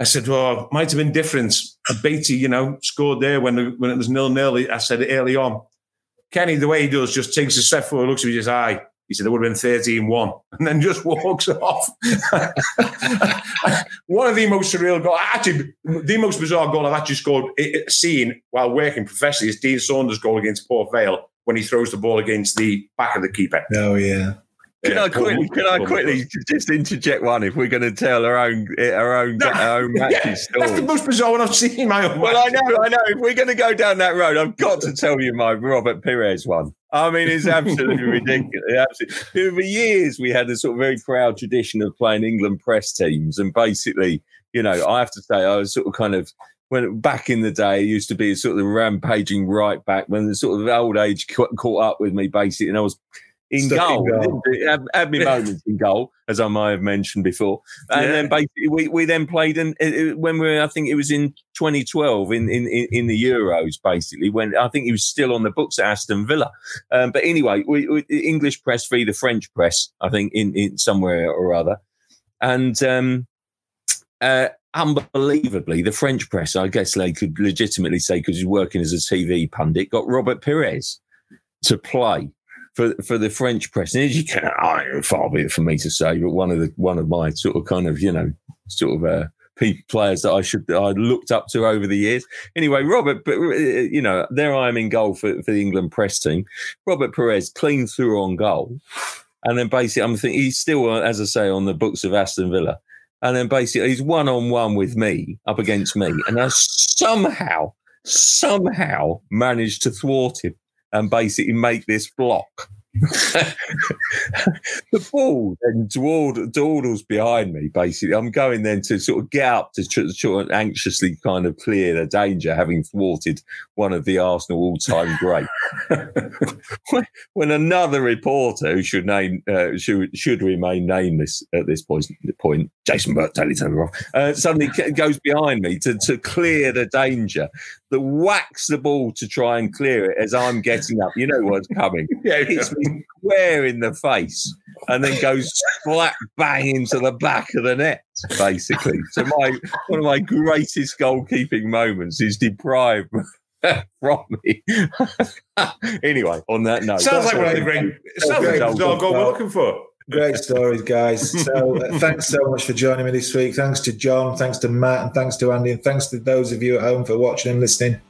I said, Well, might have been different. Beatty, you know, scored there when, when it was nil nil. I said it early on. Kenny, the way he does, just takes a step forward, looks at me, his eye. He said it would have been 13 1 and then just walks off. One of the most surreal goals, actually, the most bizarre goal I've actually scored, seen while working professionally is Dean Saunders' goal against Port Vale when he throws the ball against the back of the keeper. Oh, yeah. Can I quickly? Can I quickly just interject one? If we're going to tell our own our own no, our own matches yeah, stories, that's the most bizarre one I've seen. My own. Well, I know, I know. If we're going to go down that road, I've got to tell you my Robert Pires one. I mean, it's absolutely ridiculous. Absolutely. For years, we had a sort of very proud tradition of playing England press teams, and basically, you know, I have to say, I was sort of kind of when back in the day, it used to be sort of the rampaging right back when the sort of old age caught up with me, basically, and I was in goal. goal. Had, had me moments in goal, as I might have mentioned before. And yeah. then basically, we, we then played in when we were, I think it was in 2012 in, in, in the Euros, basically, when I think he was still on the books at Aston Villa. Um, but anyway, we, we, English press v the French press, I think, in, in somewhere or other. And um, uh, unbelievably, the French press, I guess they could legitimately say, because he's working as a TV pundit, got Robert Pires to play for for the French press. And as you can, I, far be it for me to say, but one of the one of my sort of kind of you know sort of uh, players that I should I looked up to over the years. Anyway, Robert, but uh, you know, there I am in goal for, for the England press team. Robert Pires clean through on goal, and then basically I'm thinking he's still, uh, as I say, on the books of Aston Villa, and then basically he's one on one with me up against me, and I somehow somehow managed to thwart him and basically make this block. the ball then dawdles behind me. Basically, I'm going then to sort of get up to try, to anxiously kind of clear the danger, having thwarted one of the Arsenal all-time great. when another reporter who should name uh, should should remain nameless at this point, point Jason Burt, totally turn off, uh, suddenly goes behind me to to clear the danger that whacks the ball to try and clear it as I'm getting up. You know what's coming. yeah, hits me square in the face and then goes flat bang into the back of the net, basically. So my one of my greatest goalkeeping moments is deprived from me. anyway, on that note. Sounds like one of the great sounds like the goal we're looking for. Great stories, guys. So uh, thanks so much for joining me this week. Thanks to John, thanks to Matt, and thanks to Andy, and thanks to those of you at home for watching and listening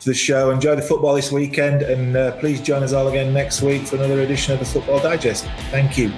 to the show. Enjoy the football this weekend, and uh, please join us all again next week for another edition of the Football Digest. Thank you.